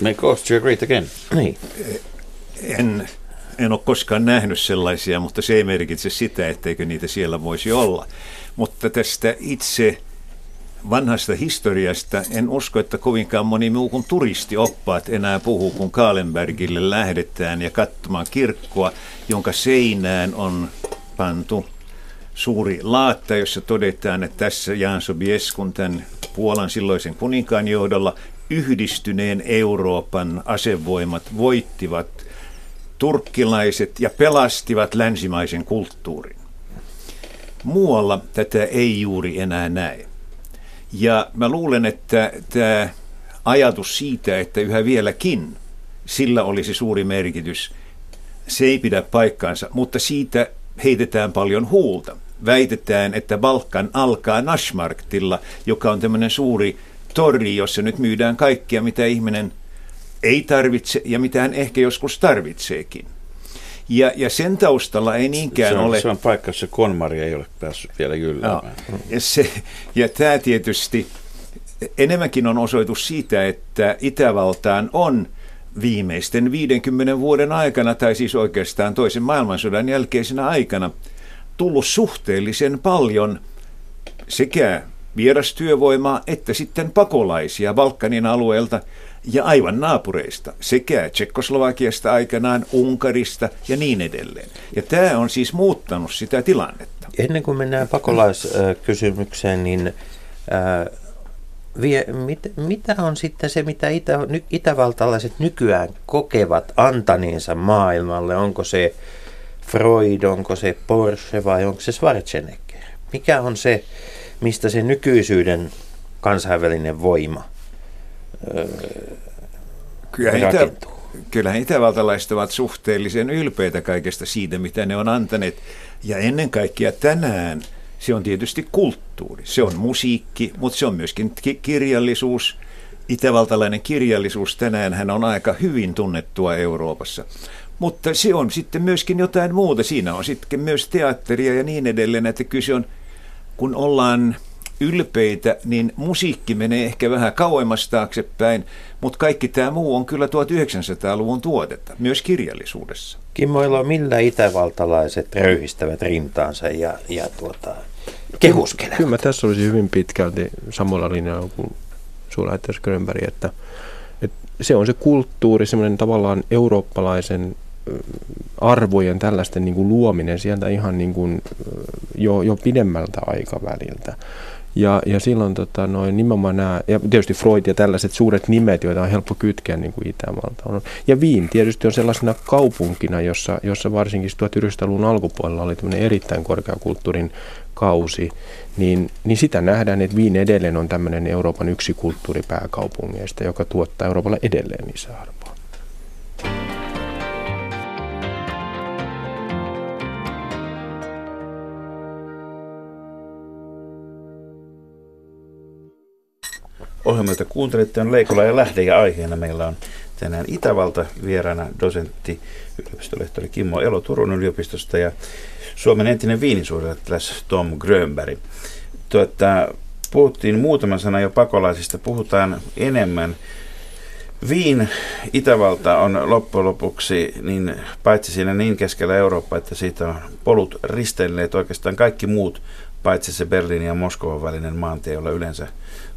Make Austria great again. Niin. En, en ole koskaan nähnyt sellaisia, mutta se ei merkitse sitä, etteikö niitä siellä voisi olla. Mutta tästä itse vanhasta historiasta en usko, että kovinkaan moni muu kuin turistioppaat enää puhuu, kun Kaalenbergille lähdetään ja katsomaan kirkkoa, jonka seinään on pantu suuri laatta, jossa todetaan, että tässä Jan Sobieskun tämän Puolan silloisen kuninkaan johdolla yhdistyneen Euroopan asevoimat voittivat turkkilaiset ja pelastivat länsimaisen kulttuurin. Muualla tätä ei juuri enää näe. Ja mä luulen, että tämä ajatus siitä, että yhä vieläkin sillä olisi suuri merkitys, se ei pidä paikkaansa, mutta siitä heitetään paljon huulta. Väitetään, että Balkan alkaa Nashmarktilla, joka on tämmöinen suuri torri, jossa nyt myydään kaikkia, mitä ihminen ei tarvitse ja mitä hän ehkä joskus tarvitseekin. Ja, ja sen taustalla ei niinkään se on, ole... Se on paikka, jossa Konmari ei ole päässyt vielä jylläämään. No, ja, se, ja tämä tietysti enemmänkin on osoitus siitä, että Itävaltaan on viimeisten 50 vuoden aikana, tai siis oikeastaan toisen maailmansodan jälkeisenä aikana, tullut suhteellisen paljon sekä vierastyövoimaa että sitten pakolaisia Balkanin alueelta ja aivan naapureista, sekä Tsekkoslovakiasta aikanaan, Unkarista ja niin edelleen. Ja tämä on siis muuttanut sitä tilannetta. Ennen kuin mennään pakolaiskysymykseen, niin ää, vie, mit, mitä on sitten se, mitä itä, ny, itävaltalaiset nykyään kokevat antaneensa maailmalle? Onko se Freud, onko se Porsche vai onko se Schwarzenegger? Mikä on se, mistä se nykyisyyden kansainvälinen voima Kyllä rakentuu? Itä, kyllähän itävaltalaiset ovat suhteellisen ylpeitä kaikesta siitä, mitä ne on antaneet. Ja ennen kaikkea tänään se on tietysti kulttuuri. Se on musiikki, mutta se on myöskin ki- kirjallisuus. Itävaltalainen kirjallisuus tänään hän on aika hyvin tunnettua Euroopassa. Mutta se on sitten myöskin jotain muuta. Siinä on sitten myös teatteria ja niin edelleen, että kyse on, kun ollaan ylpeitä, niin musiikki menee ehkä vähän kauemmas taaksepäin, mutta kaikki tämä muu on kyllä 1900-luvun tuotetta, myös kirjallisuudessa. Kimmoilla, millä itävaltalaiset röyhistävät rintaansa ja, ja tuota, kehuskelevat? Kyllä mä tässä olisi hyvin pitkälti samalla linjalla kuin suurlähettiläs Grönberg, että, että se on se kulttuuri, semmoinen tavallaan eurooppalaisen arvojen tällaisten niin kuin luominen sieltä ihan niin kuin jo, jo pidemmältä aikaväliltä. Ja, ja silloin tota, noin, nimenomaan nämä, ja tietysti Freud ja tällaiset suuret nimet, joita on helppo kytkeä niin kuin Itävalta Ja Viin tietysti on sellaisena kaupunkina, jossa, jossa varsinkin 1900-luvun alkupuolella oli tämmöinen erittäin korkeakulttuurin kausi, niin, niin sitä nähdään, että Viin edelleen on tämmöinen Euroopan yksi kulttuuripääkaupungeista, joka tuottaa Euroopalle edelleen lisäarvoa. Ohjelma, jota kuuntelette, on Leikola ja Lähde ja aiheena meillä on tänään Itävalta vieraana dosentti yliopistolehtori Kimmo Elo Turun yliopistosta ja Suomen entinen viinisuudelläs Tom Grönberg. Tuota, puhuttiin muutama sana jo pakolaisista, puhutaan enemmän. Viin Itävalta on loppujen lopuksi niin, paitsi siinä niin keskellä Eurooppaa, että siitä on polut ristelleet oikeastaan kaikki muut, paitsi se Berliinin ja Moskovan välinen maantie, jolla yleensä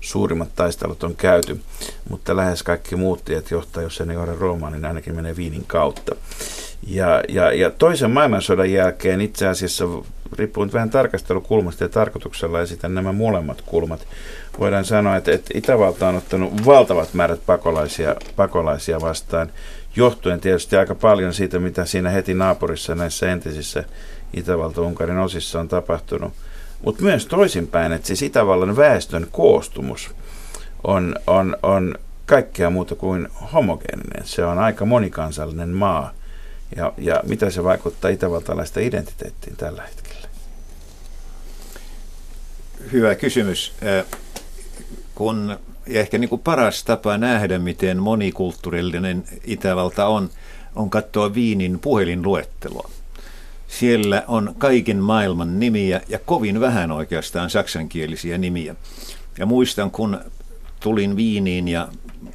suurimmat taistelut on käyty, mutta lähes kaikki muut tiet johtaa, jos ne johda Roomaan, niin ainakin menee Viinin kautta. Ja, ja, ja toisen maailmansodan jälkeen itse asiassa, riippuen vähän tarkastelukulmasta ja tarkoituksella esitän nämä molemmat kulmat, voidaan sanoa, että, että Itävalta on ottanut valtavat määrät pakolaisia, pakolaisia vastaan, johtuen tietysti aika paljon siitä, mitä siinä heti naapurissa näissä entisissä Itävalta-Unkarin osissa on tapahtunut. Mutta myös toisinpäin, että siis Itävallan väestön koostumus on, on, on kaikkea muuta kuin homogeeninen. Se on aika monikansallinen maa. Ja, ja mitä se vaikuttaa itävaltalaista identiteettiin tällä hetkellä? hyvä kysymys. Kun, ja ehkä niin kuin paras tapa nähdä, miten monikulttuurillinen Itävalta on, on katsoa Viinin puhelinluetteloa. Siellä on kaiken maailman nimiä ja kovin vähän oikeastaan saksankielisiä nimiä. Ja muistan, kun tulin Viiniin ja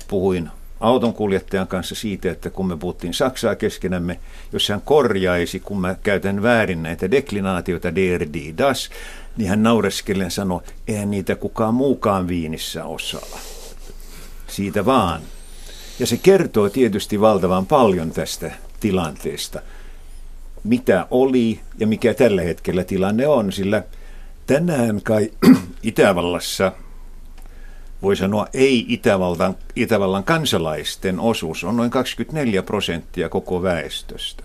puhuin autonkuljettajan kanssa siitä, että kun me puhuttiin Saksaa keskenämme, jos hän korjaisi, kun mä käytän väärin näitä deklinaatioita der, die, das, niin hän naureskellen sanoi, eihän niitä kukaan muukaan Viinissä osaa. Siitä vaan. Ja se kertoo tietysti valtavan paljon tästä tilanteesta, mitä oli ja mikä tällä hetkellä tilanne on, sillä tänään kai Itävallassa – voi sanoa ei-Itävallan Itävallan kansalaisten osuus on noin 24 prosenttia koko väestöstä.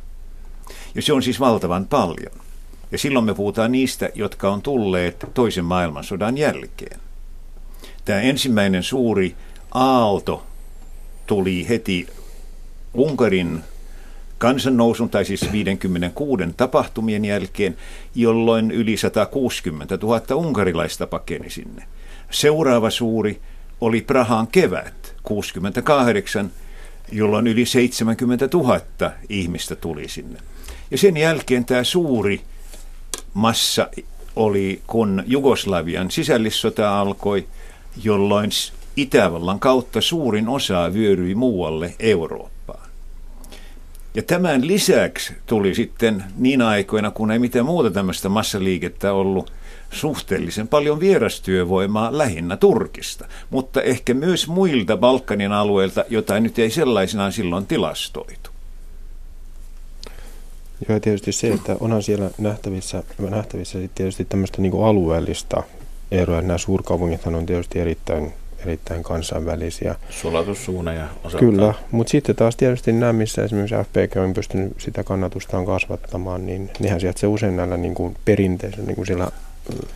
Ja se on siis valtavan paljon. Ja silloin me puhutaan niistä, jotka on tulleet toisen maailmansodan jälkeen. Tämä ensimmäinen suuri aalto tuli heti Unkarin kansannousun, tai siis 56 tapahtumien jälkeen, jolloin yli 160 000 unkarilaista pakeni sinne. Seuraava suuri oli Prahan kevät 68, jolloin yli 70 000 ihmistä tuli sinne. Ja sen jälkeen tämä suuri massa oli, kun Jugoslavian sisällissota alkoi, jolloin Itävallan kautta suurin osa vyöryi muualle Eurooppaan. Ja tämän lisäksi tuli sitten niin aikoina, kun ei mitään muuta tämmöistä massaliikettä ollut, suhteellisen paljon vierastyövoimaa lähinnä Turkista, mutta ehkä myös muilta Balkanin alueilta, jota nyt ei sellaisenaan silloin tilastoitu. Joo, tietysti se, että onhan siellä nähtävissä, nähtävissä tietysti tämmöistä niin kuin alueellista eroa. Nämä suurkaupungit on tietysti erittäin, erittäin kansainvälisiä. Sulatussuuneja osaltaan. Kyllä, mutta sitten taas tietysti nämä, missä esimerkiksi FPG on pystynyt sitä kannatustaan kasvattamaan, niin nehän sieltä se usein näillä niin kuin perinteisillä niin kuin siellä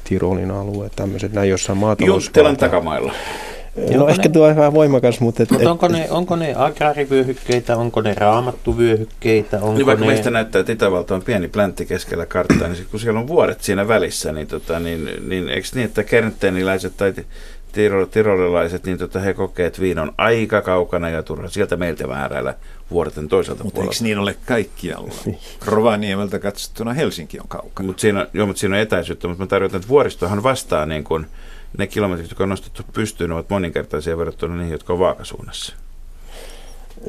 Tirolin alue, tämmöiset, näin jossain maatalous. Juttelan takamailla. No onko ehkä ne, tuo vähän voimakas, mutta... Et, mutta onko, ne, onko ne agraarivyöhykkeitä, onko ne raamattuvyöhykkeitä? Onko niin vaikka ne... meistä näyttää, että Itävalta on pieni pläntti keskellä karttaa, niin kun siellä on vuoret siinä välissä, niin, tota, niin, niin eikö niin, että kerntteeniläiset tai tirolilaiset, niin tota, he kokevat, että viina on aika kaukana ja turha sieltä meiltä vääräillä vuorten toiselta Mutta puolelta. eikö niin ole kaikkialla? Rovaniemeltä katsottuna Helsinki on kaukana. Mutta siinä, joo, mutta siinä on etäisyyttä, mutta mä tarkoitan, että vuoristohan vastaa niin kuin, ne kilometrit, jotka on nostettu pystyyn, ovat moninkertaisia verrattuna niihin, jotka on vaakasuunnassa.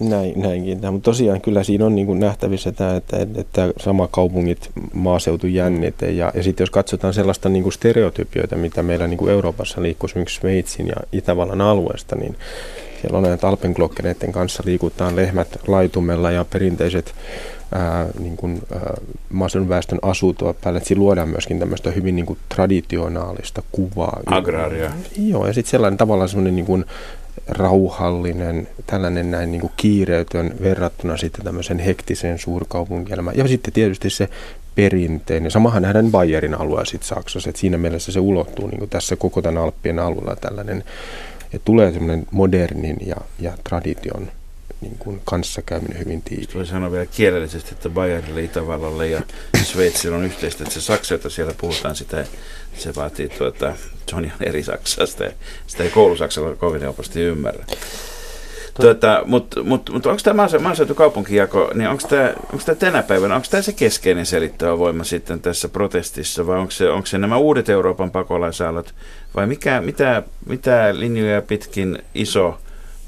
Näin, näinkin. Mutta tosiaan kyllä siinä on niin kuin nähtävissä tämä, että, että sama kaupungit, maaseutu jännite. Ja, ja sitten jos katsotaan sellaista niin kuin stereotypioita, mitä meillä niin kuin Euroopassa liikkuu esimerkiksi Sveitsin ja Itävallan alueesta, niin siellä on näitä alpenglokkereiden kanssa liikutaan lehmät laitumella ja perinteiset ää, niin kuin, ää, maaseudun väestön asut ovat päällä. Siinä luodaan myöskin tämmöistä hyvin niin kuin traditionaalista kuvaa. Agraria. Joo, ja sitten sellainen tavallaan semmoinen niin kuin, rauhallinen, tällainen näin niin kuin kiireytön verrattuna sitten tämmöisen hektiseen suurkaupunkielämään. Ja sitten tietysti se perinteinen. Samahan nähdään Bayerin alueella sitten Saksassa, että siinä mielessä se ulottuu niin kuin tässä koko tämän Alppien alueella tällainen, että tulee semmoinen modernin ja, ja tradition niin kuin kanssakäyminen hyvin tiiviin. Voi sanoa vielä kielellisesti, että Bayerille, Itävallalle ja Sveitsillä on yhteistä, että se saksa, jota siellä puhutaan, sitä, se vaatii tuota, se on ihan eri Saksaa, sitä, sitä ei koulusaksalla kovin helposti ymmärrä. Tuota, mutta mut, mut onko tämä maaseutukaupunkijako, niin onko tämä, tänä päivänä, onko tämä se keskeinen selittävä voima sitten tässä protestissa, vai onko se, onko se nämä uudet Euroopan pakolaisaallot, vai mikä, mitä, mitä linjoja pitkin iso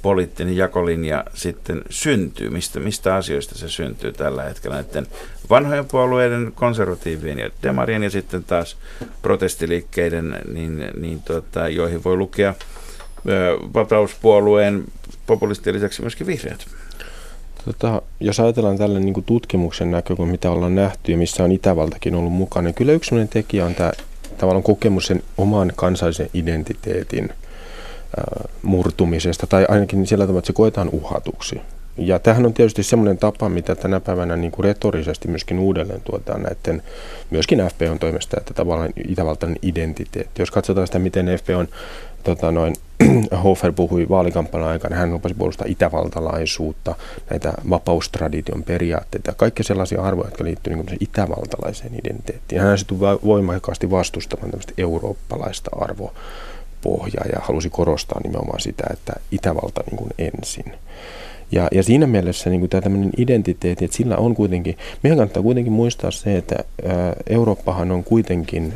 poliittinen jakolinja sitten syntyy, mistä, mistä asioista se syntyy tällä hetkellä näiden vanhojen puolueiden, konservatiivien ja demarien ja sitten taas protestiliikkeiden, niin, niin tuota, joihin voi lukea vapauspuolueen populistien lisäksi myöskin vihreät. Tota, jos ajatellaan tällä niin tutkimuksen näkökulma, mitä ollaan nähty ja missä on Itävaltakin ollut mukana, niin kyllä yksi tekijä on tämä tavallaan kokemus sen oman kansallisen identiteetin murtumisesta, tai ainakin sillä tavalla, että se koetaan uhatuksi. Ja tähän on tietysti semmoinen tapa, mitä tänä päivänä niin kuin retorisesti myöskin uudelleen tuotaan näiden, myöskin FPOn toimesta, että tavallaan Itävaltainen identiteetti. Jos katsotaan sitä, miten FPOn tota noin, Hofer puhui vaalikampanjan aikana, hän lupasi puolustaa itävaltalaisuutta, näitä vapaustradition periaatteita, kaikki sellaisia arvoja, jotka liittyvät niin itävaltalaiseen identiteettiin. Hän asettui voimakkaasti vastustamaan tämmöistä eurooppalaista arvopohjaa ja halusi korostaa nimenomaan sitä, että Itävalta niin kuin ensin. Ja, ja siinä mielessä niin kuin tämä tämmöinen identiteetti, että sillä on kuitenkin, meidän kannattaa kuitenkin muistaa se, että Eurooppahan on kuitenkin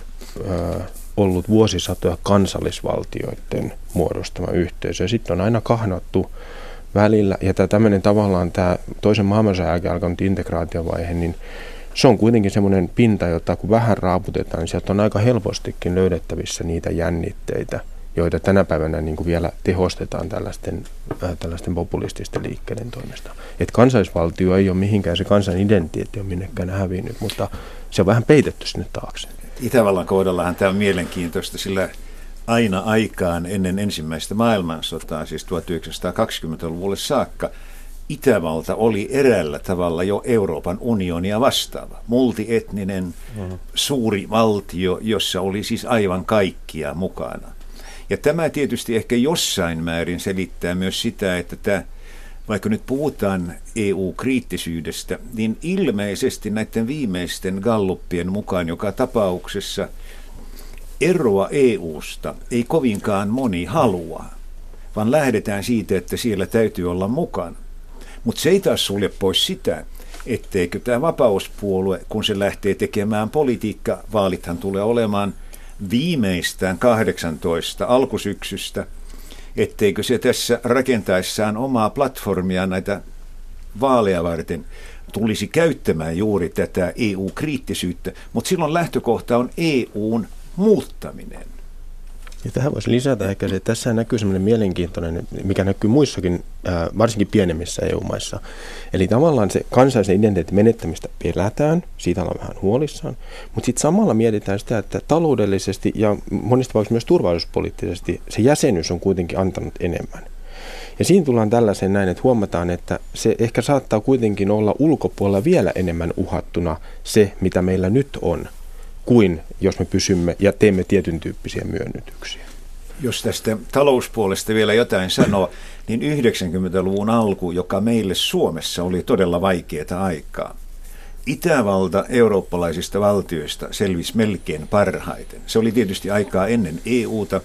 ollut vuosisatoja kansallisvaltioiden muodostama yhteisö. Ja sitten on aina kahnattu välillä, ja tämä tämmöinen tavallaan tämä toisen maailmansodan jälkeen alkanut integraatiovaihe, niin se on kuitenkin semmoinen pinta, jota kun vähän raaputetaan, niin sieltä on aika helpostikin löydettävissä niitä jännitteitä, joita tänä päivänä niin kuin vielä tehostetaan tällaisten, äh, tällaisten populististen liikkeiden toimesta. Et kansallisvaltio ei ole mihinkään, se kansan identiteetti on minnekään hävinnyt, mutta se on vähän peitetty sinne taakse. Itävallan kohdallahan tämä on mielenkiintoista, sillä aina aikaan ennen ensimmäistä maailmansotaa, siis 1920-luvulle saakka, Itävalta oli eräällä tavalla jo Euroopan unionia vastaava. Multietninen, mm-hmm. suuri valtio, jossa oli siis aivan kaikkia mukana. Ja tämä tietysti ehkä jossain määrin selittää myös sitä, että tämä vaikka nyt puhutaan EU-kriittisyydestä, niin ilmeisesti näiden viimeisten galluppien mukaan joka tapauksessa eroa EUsta ei kovinkaan moni halua, vaan lähdetään siitä, että siellä täytyy olla mukana. Mutta se ei taas sulje pois sitä, etteikö tämä vapauspuolue, kun se lähtee tekemään politiikka, vaalithan tulee olemaan viimeistään 18 alkusyksystä – etteikö se tässä rakentaessaan omaa platformia näitä vaaleja varten tulisi käyttämään juuri tätä EU-kriittisyyttä, mutta silloin lähtökohta on EUn muuttaminen. Ja tähän voisi lisätä ehkä se, että tässä näkyy sellainen mielenkiintoinen, mikä näkyy muissakin, varsinkin pienemmissä EU-maissa. Eli tavallaan se kansallisen identiteetin menettämistä pelätään, siitä ollaan vähän huolissaan, mutta sitten samalla mietitään sitä, että taloudellisesti ja monista tapauksissa myös turvallisuuspoliittisesti se jäsenyys on kuitenkin antanut enemmän. Ja siinä tullaan tällaiseen näin, että huomataan, että se ehkä saattaa kuitenkin olla ulkopuolella vielä enemmän uhattuna se, mitä meillä nyt on, kuin jos me pysymme ja teemme tietyn tyyppisiä myönnytyksiä. Jos tästä talouspuolesta vielä jotain sanoo, niin 90-luvun alku, joka meille Suomessa oli todella vaikeaa aikaa. Itävalta eurooppalaisista valtioista selvisi melkein parhaiten. Se oli tietysti aikaa ennen EUta,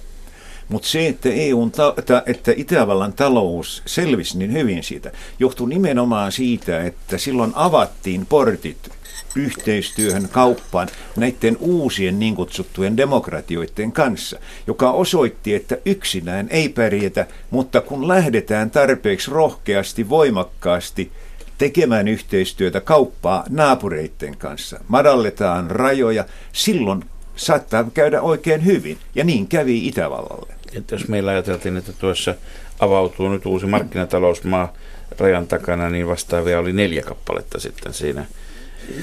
mutta se, että, EUn ta- että Itävallan talous selvisi niin hyvin siitä, johtui nimenomaan siitä, että silloin avattiin portit yhteistyöhön, kauppaan näiden uusien niin kutsuttujen demokratioiden kanssa, joka osoitti, että yksinään ei pärjätä, mutta kun lähdetään tarpeeksi rohkeasti, voimakkaasti tekemään yhteistyötä, kauppaa naapureiden kanssa, madalletaan rajoja, silloin saattaa käydä oikein hyvin. Ja niin kävi Itävallalle. Että jos meillä ajateltiin, että tuossa avautuu nyt uusi markkinatalousmaa rajan takana, niin vastaavia oli neljä kappaletta sitten siinä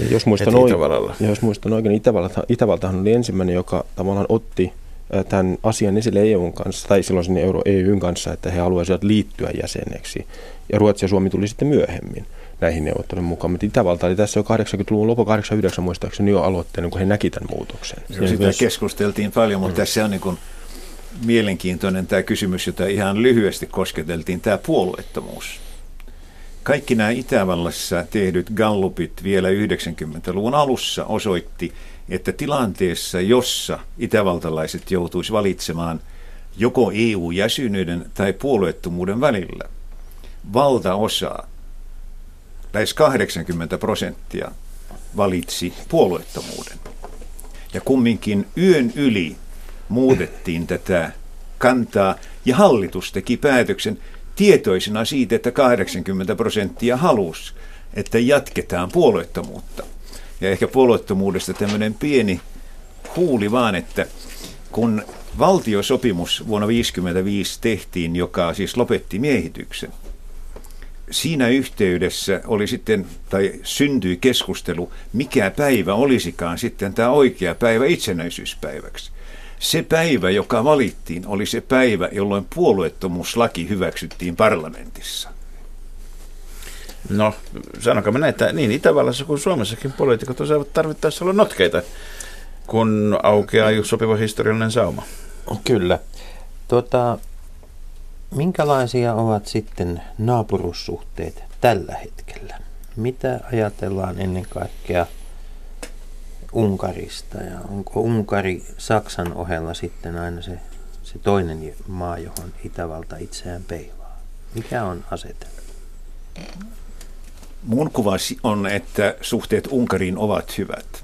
jos muistan, oikein, jos muistan oikein, Itävalta, Itävaltahan oli ensimmäinen, joka tavallaan otti tämän asian esille EUn kanssa, tai silloin sinne Euro EUn kanssa, että he haluaisivat liittyä jäseneksi. Ja Ruotsi ja Suomi tuli sitten myöhemmin näihin neuvotteluihin mukaan. Mutta Itävalta oli tässä jo 80-luvun lopu 89 muistaakseni jo aloitteena, kun he näki tämän muutoksen. Ja sitä myös... keskusteltiin paljon, mutta mm. tässä on niin kuin mielenkiintoinen tämä kysymys, jota ihan lyhyesti kosketeltiin, tämä puolueettomuus. Kaikki nämä Itävallassa tehdyt gallupit vielä 90-luvun alussa osoitti, että tilanteessa, jossa itävaltalaiset joutuisi valitsemaan joko EU-jäsenyyden tai puolueettomuuden välillä, valtaosa, lähes 80 prosenttia, valitsi puolueettomuuden. Ja kumminkin yön yli muutettiin tätä kantaa ja hallitus teki päätöksen, tietoisena siitä, että 80 prosenttia halusi, että jatketaan puolueettomuutta. Ja ehkä puolueettomuudesta tämmöinen pieni huuli vaan, että kun valtiosopimus vuonna 1955 tehtiin, joka siis lopetti miehityksen, siinä yhteydessä oli sitten, tai syntyi keskustelu, mikä päivä olisikaan sitten tämä oikea päivä itsenäisyyspäiväksi. Se päivä, joka valittiin, oli se päivä, jolloin puolueettomuuslaki hyväksyttiin parlamentissa. No, sanokaa näin, että niin Itävallassa kuin Suomessakin poliitikot osaavat tarvittaessa olla notkeita, kun aukeaa sopiva historiallinen sauma. Kyllä. Tuota, minkälaisia ovat sitten naapurussuhteet tällä hetkellä? Mitä ajatellaan ennen kaikkea Unkarista ja onko Unkari Saksan ohella sitten aina se, se toinen maa, johon Itävalta itseään peilaa? Mikä on asetelma? Mun kuva on, että suhteet Unkariin ovat hyvät.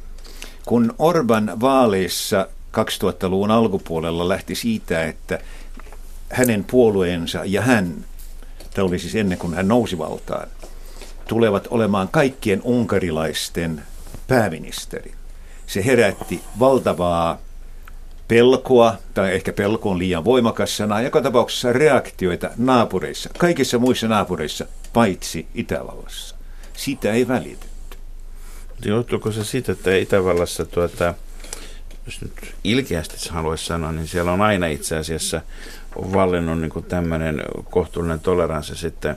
Kun Orban vaaleissa 2000-luvun alkupuolella lähti siitä, että hänen puolueensa ja hän, tämä oli siis ennen kuin hän nousi valtaan, tulevat olemaan kaikkien unkarilaisten pääministeri. Se herätti valtavaa pelkoa, tai ehkä pelko on liian voimakas sana, joka tapauksessa reaktioita naapureissa, kaikissa muissa naapureissa, paitsi Itävallassa. Sitä ei välitetty. Johtuuko se siitä, että Itävallassa, tuota, jos nyt ilkeästi haluaisi sanoa, niin siellä on aina itse asiassa vallinnut niin tämmöinen kohtuullinen toleranssi sitten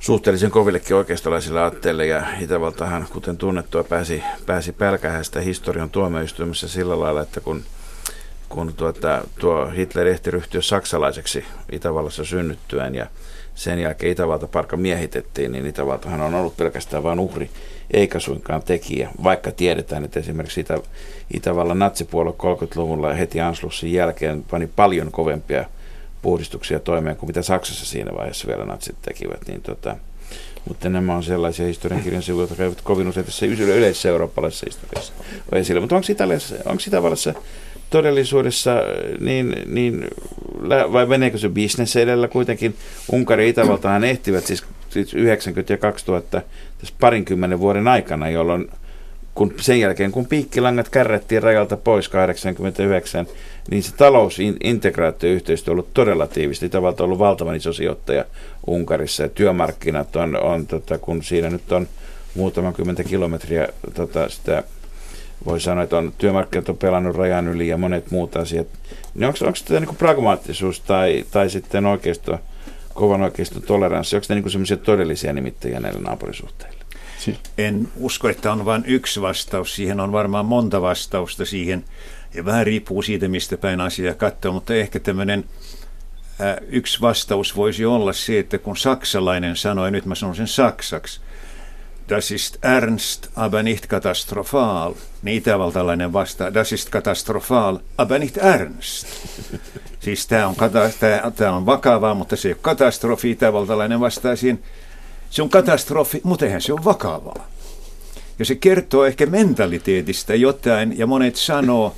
suhteellisen kovillekin oikeistolaisille aatteille ja Itävaltahan, kuten tunnettua, pääsi, pääsi pälkähästä historian tuomioistuimessa sillä lailla, että kun, kun tuota, tuo Hitler ehti ryhtyä saksalaiseksi Itävallassa synnyttyään ja sen jälkeen Itävalta parka miehitettiin, niin Itävaltahan on ollut pelkästään vain uhri, eikä suinkaan tekijä, vaikka tiedetään, että esimerkiksi Itä, Itävallan natsipuolue 30-luvulla ja heti Anschlussin jälkeen pani paljon kovempia puhdistuksia toimeen kuin mitä Saksassa siinä vaiheessa vielä natsit tekivät. Niin tota, mutta nämä on sellaisia historiankirjan sivuja, jotka eivät kovin usein tässä yleisessä eurooppalaisessa historiassa esillä. Mutta onko, onko Itävallassa todellisuudessa niin, niin vai meneekö se bisnes edellä kuitenkin? Unkari ja Itävaltahan ehtivät siis, siis 90 ja 2000 tässä parinkymmenen vuoden aikana, jolloin kun sen jälkeen, kun piikkilangat kärrettiin rajalta pois 89, niin se talousintegraatioyhteistyö on ollut todella tiivistä. Itävalta on ollut valtavan iso sijoittaja Unkarissa ja työmarkkinat on, on tota, kun siinä nyt on muutaman kymmentä kilometriä tota, sitä voi sanoa, että on, työmarkkinat on pelannut rajan yli ja monet muut asiat. Niin onko, onko tämä niin pragmaattisuus tai, tai sitten oikeisto, kovan oikeiston toleranssi, onko ne niin semmoisia todellisia nimittäjiä näille naapurisuhteille? En usko, että on vain yksi vastaus. Siihen on varmaan monta vastausta siihen. Ja vähän riippuu siitä, mistä päin asiaa katsoo, mutta ehkä tämmöinen yksi vastaus voisi olla se, että kun saksalainen sanoi, nyt mä sanon sen saksaksi, Das ist ernst, aber nicht katastrophal. Niin itävaltalainen vastaa, das ist katastrophal, aber nicht ernst. Siis tämä on, tää, on vakavaa, mutta se ei ole katastrofi. Itävaltalainen vastaa siihen, se on katastrofi, mutta eihän se ole vakavaa. Ja se kertoo ehkä mentaliteetistä jotain, ja monet sanoo,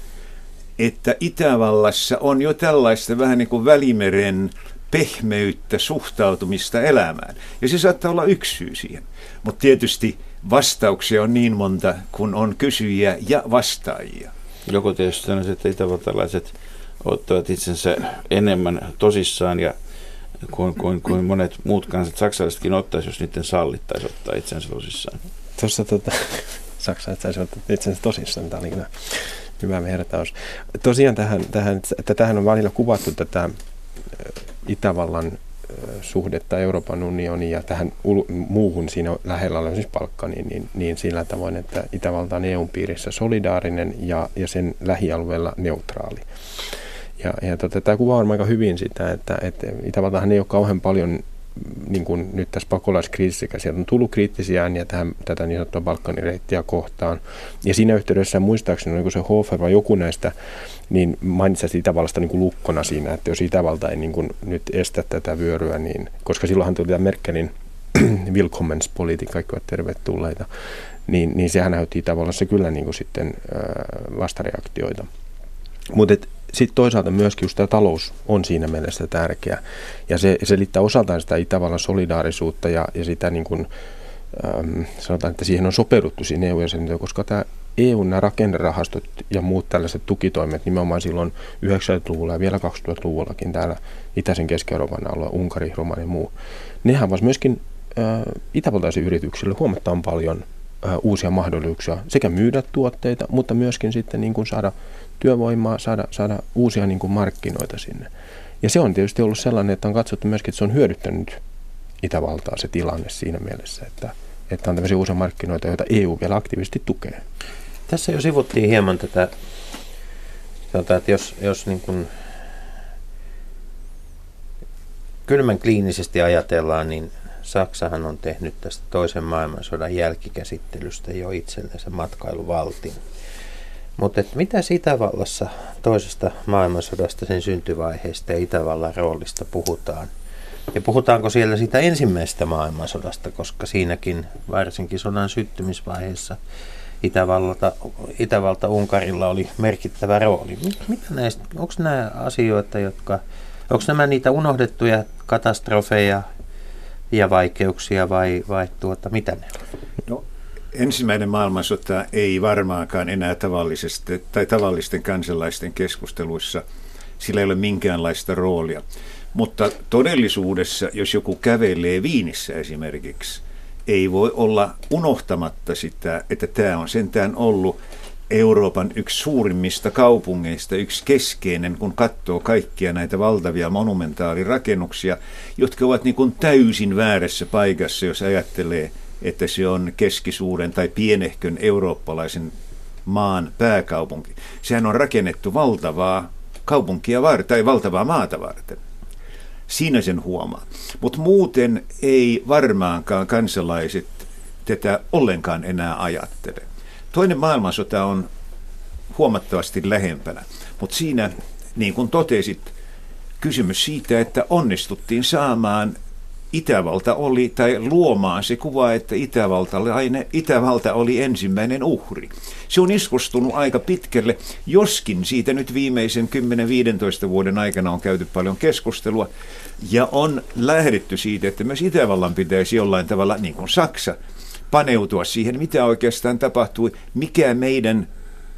että Itävallassa on jo tällaista vähän niin kuin välimeren pehmeyttä suhtautumista elämään. Ja se saattaa olla yksi syy siihen. Mutta tietysti vastauksia on niin monta, kun on kysyjiä ja vastaajia. Joku tietysti että itävaltalaiset ottavat itsensä enemmän tosissaan ja kuin, kuin, kuin monet muut kansat, saksalaisetkin ottaisi, jos niiden sallittaisi ottaa itsensä tosissaan. Tuossa tota, saksalaiset saisivat ottaa itsensä tosissaan, tämä oli kyllä hyvä vertaus. Tosiaan tähän, tähän, että tähän on välillä kuvattu tätä Itävallan suhdetta Euroopan unioniin ja tähän muuhun siinä lähellä on siis palkka, niin, niin, sillä tavoin, että Itävalta on EUn piirissä solidaarinen ja, ja sen lähialueella neutraali. Ja, ja tota, tämä kuvaa aika hyvin sitä, että, että Itävaltahan ei ole kauhean paljon niin kuin nyt tässä pakolaiskriisissä, sieltä on tullut kriittisiä ääniä tähän, tätä niin sanottua Balkanin reittiä kohtaan. Ja siinä yhteydessä muistaakseni, niin se Hofer vai joku näistä, niin mainitsi Itävallasta niin kuin lukkona siinä, että jos Itävalta ei niin kuin nyt estä tätä vyöryä, niin, koska silloinhan tuli tämä Merkelin willkommenspolitiikka, kaikki ovat tervetulleita, niin, niin sehän näytti Itävallassa kyllä niin kuin sitten vastareaktioita. Mutta sitten toisaalta myöskin just tämä talous on siinä mielessä tärkeä. Ja se selittää osaltaan sitä Itävallan solidaarisuutta ja, ja sitä niin kuin, ähm, sanotaan, että siihen on sopeuduttu siinä eu koska tämä eu nämä rakennerahastot ja muut tällaiset tukitoimet nimenomaan silloin 90-luvulla ja vielä 2000-luvullakin täällä itäisen Keski-Euroopan alue, Unkari, Romania ja muu, nehän vaan myöskin itävaltaisille yrityksille huomattavan paljon uusia mahdollisuuksia sekä myydä tuotteita, mutta myöskin sitten niin kuin saada työvoimaa, saada, saada uusia niin kuin markkinoita sinne. Ja se on tietysti ollut sellainen, että on katsottu myöskin, että se on hyödyttänyt Itävaltaa se tilanne siinä mielessä, että, että on tämmöisiä uusia markkinoita, joita EU vielä aktiivisesti tukee. Tässä jo sivuttiin hieman tätä, että jos, jos niin kuin kylmän kliinisesti ajatellaan, niin Saksahan on tehnyt tästä toisen maailmansodan jälkikäsittelystä jo itsellensä matkailuvaltin. Mutta mitä Itävallassa toisesta maailmansodasta, sen syntyvaiheesta ja Itävallan roolista puhutaan? Ja puhutaanko siellä siitä ensimmäisestä maailmansodasta, koska siinäkin varsinkin sodan syttymisvaiheessa Itävalta, Itävalta Unkarilla oli merkittävä rooli. Mitä näistä, onko nämä asioita, jotka, onko nämä niitä unohdettuja katastrofeja ja vaikeuksia vai, vai tuota, mitä ne on? No, ensimmäinen maailmansota ei varmaankaan enää tavallisesti, tai tavallisten kansalaisten keskusteluissa, sillä ei ole minkäänlaista roolia. Mutta todellisuudessa, jos joku kävelee Viinissä esimerkiksi, ei voi olla unohtamatta sitä, että tämä on sentään ollut Euroopan yksi suurimmista kaupungeista, yksi keskeinen, kun katsoo kaikkia näitä valtavia monumentaalirakennuksia, jotka ovat niin kuin täysin väärässä paikassa, jos ajattelee, että se on keskisuuren tai pienehkön eurooppalaisen maan pääkaupunki. Sehän on rakennettu valtavaa kaupunkia varten, tai valtavaa maata varten. Siinä sen huomaa. Mutta muuten ei varmaankaan kansalaiset tätä ollenkaan enää ajattele. Toinen maailmansota on huomattavasti lähempänä, mutta siinä, niin kuin totesit, kysymys siitä, että onnistuttiin saamaan Itävalta oli, tai luomaan se kuva, että Itävalta oli, Itävalta oli ensimmäinen uhri. Se on iskostunut aika pitkälle, joskin siitä nyt viimeisen 10-15 vuoden aikana on käyty paljon keskustelua, ja on lähdetty siitä, että myös Itävallan pitäisi jollain tavalla, niin kuin Saksa, paneutua siihen, mitä oikeastaan tapahtui, mikä meidän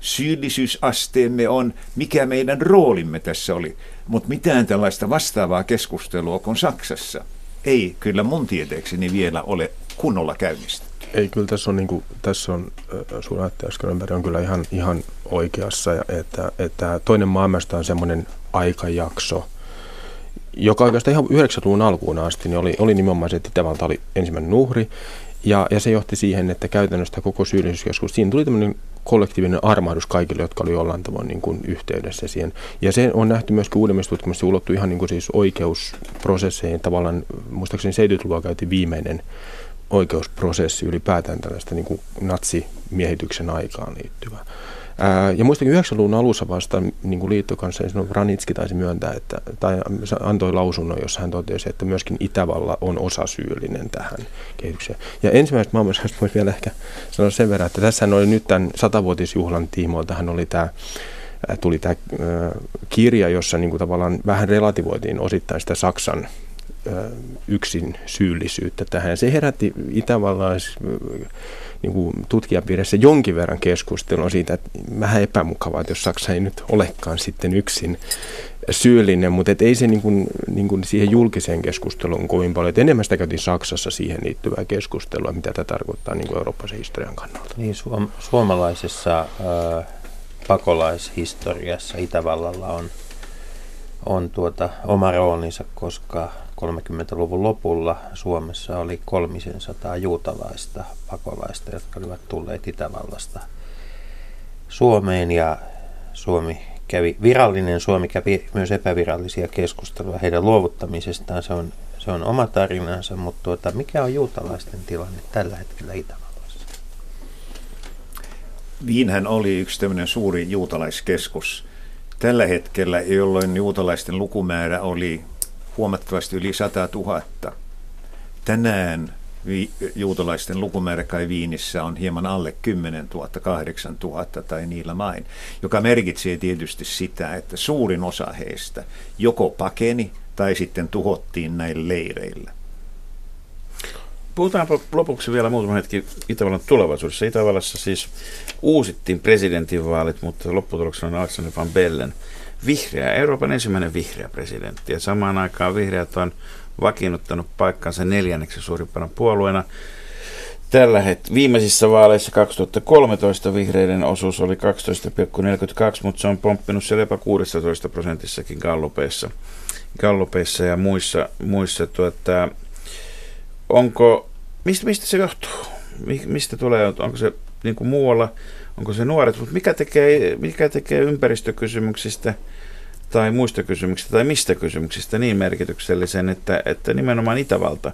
syyllisyysasteemme on, mikä meidän roolimme tässä oli. Mutta mitään tällaista vastaavaa keskustelua kuin Saksassa ei kyllä mun tieteekseni vielä ole kunnolla käynnistä. Ei, kyllä tässä on, niin kuin, tässä on sun on kyllä ihan, ihan oikeassa, että, että toinen maailmasta on semmoinen aikajakso, joka oikeastaan ihan 90-luvun alkuun asti niin oli, oli nimenomaan se, että Itävalta oli ensimmäinen uhri, ja, ja se johti siihen, että käytännössä koko syyllisyyskeskus, siinä tuli tämmöinen kollektiivinen armahdus kaikille, jotka oli jollain tavoin niin kuin yhteydessä siihen. Ja se on nähty myös uudemmissa tutkimuksissa, ulottuu ihan niin kuin siis oikeusprosesseihin. Tavallaan, muistaakseni 70-luvulla käytiin viimeinen oikeusprosessi ylipäätään tällaista niin kuin natsimiehityksen aikaan liittyvää. Ää, ja muistakin 90-luvun alussa vasta niin kuin liittokanssa Ranitski taisi myöntää, että, tai antoi lausunnon, jossa hän totesi, että myöskin Itävalla on osasyyllinen tähän kehitykseen. Ja ensimmäisestä maailmansodasta voisi vielä ehkä sanoa sen verran, että tässä oli nyt tämän satavuotisjuhlan tiimoilta, hän oli tämä tuli tämä kirja, jossa niin kuin tavallaan vähän relativoitiin osittain sitä Saksan yksin syyllisyyttä tähän. Se herätti Itävallan niin kuin tutkijapiirissä jonkin verran keskustelua siitä, että vähän epämukavaa, että jos Saksa ei nyt olekaan sitten yksin syyllinen, mutta et ei se niin kuin, niin kuin siihen julkiseen keskusteluun kovin paljon. Et enemmän sitä käytiin Saksassa siihen liittyvää keskustelua, mitä tämä tarkoittaa niin kuin historian kannalta. Niin, suom- suomalaisessa äh, pakolaishistoriassa Itävallalla on, on tuota, oma roolinsa, koska 30-luvun lopulla Suomessa oli kolmisen sataa juutalaista pakolaista, jotka olivat tulleet Itävallasta Suomeen ja Suomi kävi, virallinen Suomi kävi myös epävirallisia keskusteluja heidän luovuttamisestaan. Se on, se on oma tarinansa, mutta tuota, mikä on juutalaisten tilanne tällä hetkellä Itävallassa? Viinhän oli yksi tämmöinen suuri juutalaiskeskus. Tällä hetkellä, jolloin juutalaisten lukumäärä oli huomattavasti yli 100 000. Tänään vi- juutalaisten lukumäärä kai Viinissä on hieman alle 10 000, 8 000 tai niillä main, joka merkitsee tietysti sitä, että suurin osa heistä joko pakeni tai sitten tuhottiin näillä leireillä. Puhutaanpa lopuksi vielä muutama hetki Itävallan tulevaisuudessa. Itävallassa siis uusittiin presidentinvaalit, mutta lopputuloksena on Alexander van Bellen – vihreä, Euroopan ensimmäinen vihreä presidentti. Ja samaan aikaan vihreät on vakiinnuttanut paikkansa neljänneksi suurimpana puolueena. Tällä het- viimeisissä vaaleissa 2013 vihreiden osuus oli 12,42, mutta se on pomppinut siellä jopa 16 prosentissakin gallupeissa, gallupeissa ja muissa, muissa tuota, onko, mistä, mistä se johtuu? Mistä tulee, onko se niin kuin muualla, onko se nuoret, mutta mikä tekee, mikä tekee ympäristökysymyksistä tai muista kysymyksistä tai mistä kysymyksistä niin merkityksellisen, että, että nimenomaan Itävalta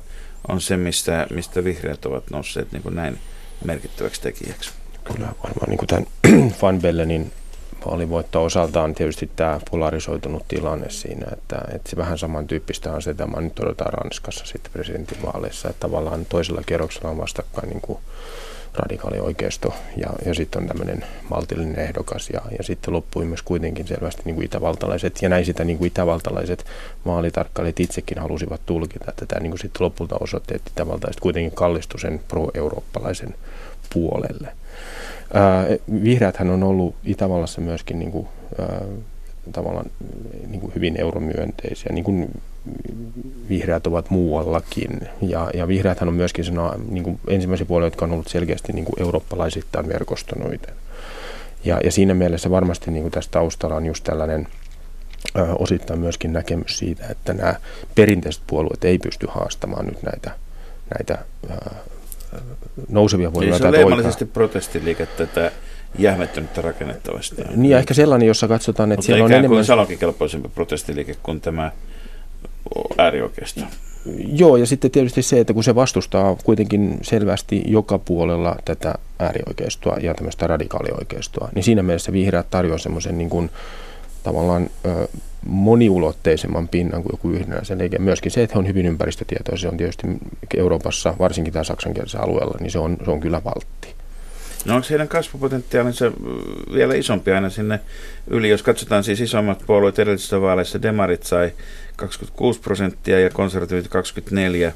on se, mistä, mistä vihreät ovat nousseet niin kuin näin merkittäväksi tekijäksi. Kyllä varmaan niin kuin tämän Van Bellenin vaalivoitto osaltaan tietysti tämä polarisoitunut tilanne siinä, että, että se vähän samantyyppistä asetelmaa nyt odotetaan Ranskassa sitten presidentinvaaleissa, että tavallaan toisella kierroksella on vastakkain niin kuin radikaali oikeisto ja, ja sitten on tämmöinen maltillinen ehdokas ja, ja sitten loppui myös kuitenkin selvästi niin kuin itävaltalaiset ja näin sitä niin kuin itävaltalaiset vaalitarkkailijat itsekin halusivat tulkita, että tämä niin kuin sitten lopulta osoitti, että itävaltalaiset kuitenkin kallistui sen pro-eurooppalaisen puolelle. Ää, vihreäthän on ollut Itävallassa myöskin niin kuin, ää, tavallaan niin kuin hyvin euromyönteisiä, niin kuin vihreät ovat muuallakin. Ja, ja vihreäthän on myöskin sen, niin kuin ensimmäisiä puolia, jotka on ollut selkeästi niin kuin eurooppalaisittain verkostonoiden. Ja, ja siinä mielessä varmasti niin kuin tässä taustalla on just tällainen ö, osittain myöskin näkemys siitä, että nämä perinteiset puolueet ei pysty haastamaan nyt näitä, näitä ö, nousevia voimia. Eli se on leimallisesti protestiliikettä tätä jähmettynyttä rakennetta vastaan. Niin ja ehkä sellainen, jossa katsotaan, että Mutta siellä on enemmän... kuin salonkikelpoisempi protestiliike kuin tämä äärioikeisto. Joo, ja sitten tietysti se, että kun se vastustaa kuitenkin selvästi joka puolella tätä äärioikeistoa ja tämmöistä radikaalioikeistoa, niin siinä mielessä vihreät tarjoaa semmoisen niin kuin, tavallaan ö, moniulotteisemman pinnan kuin joku yhdenäisen liike. Myöskin se, että he on hyvin ympäristötietoisia, se on tietysti Euroopassa, varsinkin tämä saksankielisellä alueella, niin se on, se on kyllä valtti. No onko heidän kasvupotentiaalinsa vielä isompi aina sinne yli, jos katsotaan siis isommat puolueet edellisissä vaaleissa, Demarit sai 26 prosenttia ja konservatiivit 24,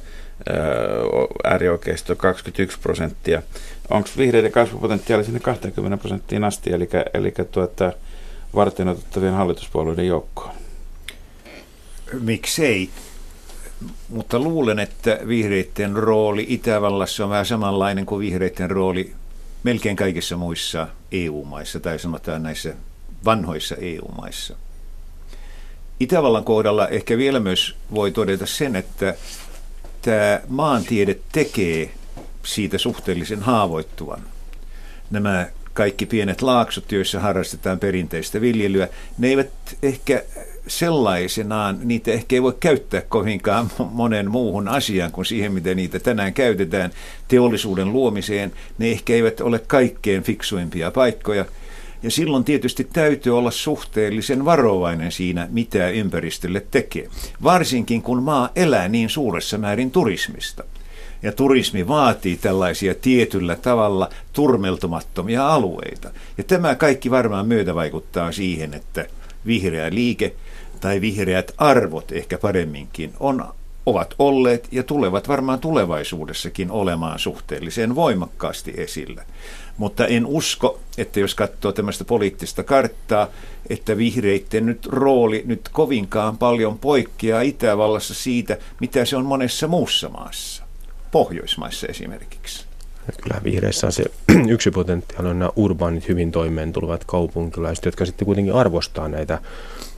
äärioikeisto 21 prosenttia. Onko vihreiden kasvupotentiaali sinne 20 prosenttiin asti, eli, eli tuota, varten otettavien hallituspuolueiden joukkoon? Miksei? Mutta luulen, että vihreiden rooli Itävallassa on vähän samanlainen kuin vihreiden rooli melkein kaikissa muissa EU-maissa, tai sanotaan näissä vanhoissa EU-maissa. Itävallan kohdalla ehkä vielä myös voi todeta sen, että tämä maantiede tekee siitä suhteellisen haavoittuvan. Nämä kaikki pienet laaksot, joissa harrastetaan perinteistä viljelyä, ne eivät ehkä sellaisenaan, niitä ehkä ei voi käyttää kovinkaan monen muuhun asiaan kuin siihen, miten niitä tänään käytetään teollisuuden luomiseen. Ne ehkä eivät ole kaikkein fiksuimpia paikkoja. Ja silloin tietysti täytyy olla suhteellisen varovainen siinä, mitä ympäristölle tekee. Varsinkin kun maa elää niin suuressa määrin turismista. Ja turismi vaatii tällaisia tietyllä tavalla turmeltumattomia alueita. Ja tämä kaikki varmaan myötä vaikuttaa siihen, että vihreä liike tai vihreät arvot ehkä paremminkin on, ovat olleet ja tulevat varmaan tulevaisuudessakin olemaan suhteellisen voimakkaasti esillä. Mutta en usko, että jos katsoo tämmöistä poliittista karttaa, että vihreiden nyt rooli nyt kovinkaan paljon poikkeaa Itävallassa siitä, mitä se on monessa muussa maassa. Pohjoismaissa esimerkiksi. Kyllä vihreissä on se yksi potentiaali on nämä urbaanit hyvin toimeen tulevat kaupunkilaiset, jotka sitten kuitenkin arvostaa näitä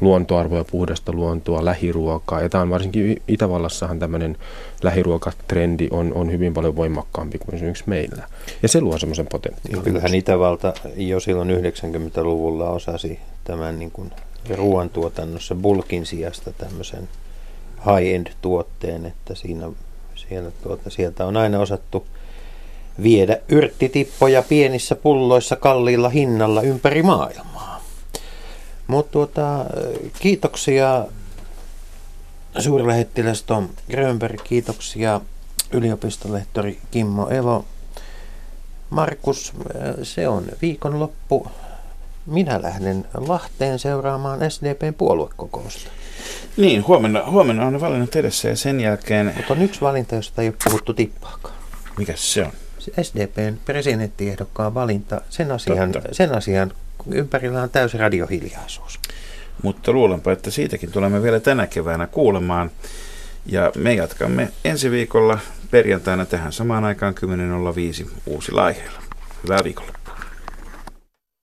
luontoarvoja, puhdasta luontoa, lähiruokaa. Ja tämä on varsinkin Itävallassahan tämmöinen lähiruokatrendi on, on hyvin paljon voimakkaampi kuin esimerkiksi meillä. Ja se luo semmoisen potentiaalin. Kyllähän Itävalta jo silloin 90-luvulla osasi tämän niin kuin ruoantuotannossa bulkin sijasta tämmöisen high-end tuotteen, että siinä, siellä, tuota, sieltä on aina osattu viedä yrttitippoja pienissä pulloissa kalliilla hinnalla ympäri maailmaa. Mutta tuota, kiitoksia suurlähettiläs Tom Grönberg, kiitoksia yliopistolehtori Kimmo Elo. Markus, se on viikonloppu. Minä lähden Lahteen seuraamaan SDPn puoluekokousta. Niin, huomenna, huomenna on valinnat edessä ja sen jälkeen... Mutta on yksi valinta, josta ei ole puhuttu tippaakaan. Mikä se on? SDPn presidenttiehdokkaan valinta, sen asian, sen asian ympärillä on täysi radiohiljaisuus. Mutta luulenpa, että siitäkin tulemme vielä tänä keväänä kuulemaan. Ja me jatkamme ensi viikolla perjantaina tähän samaan aikaan 10.05 uusilla aiheilla. Hyvää viikolla.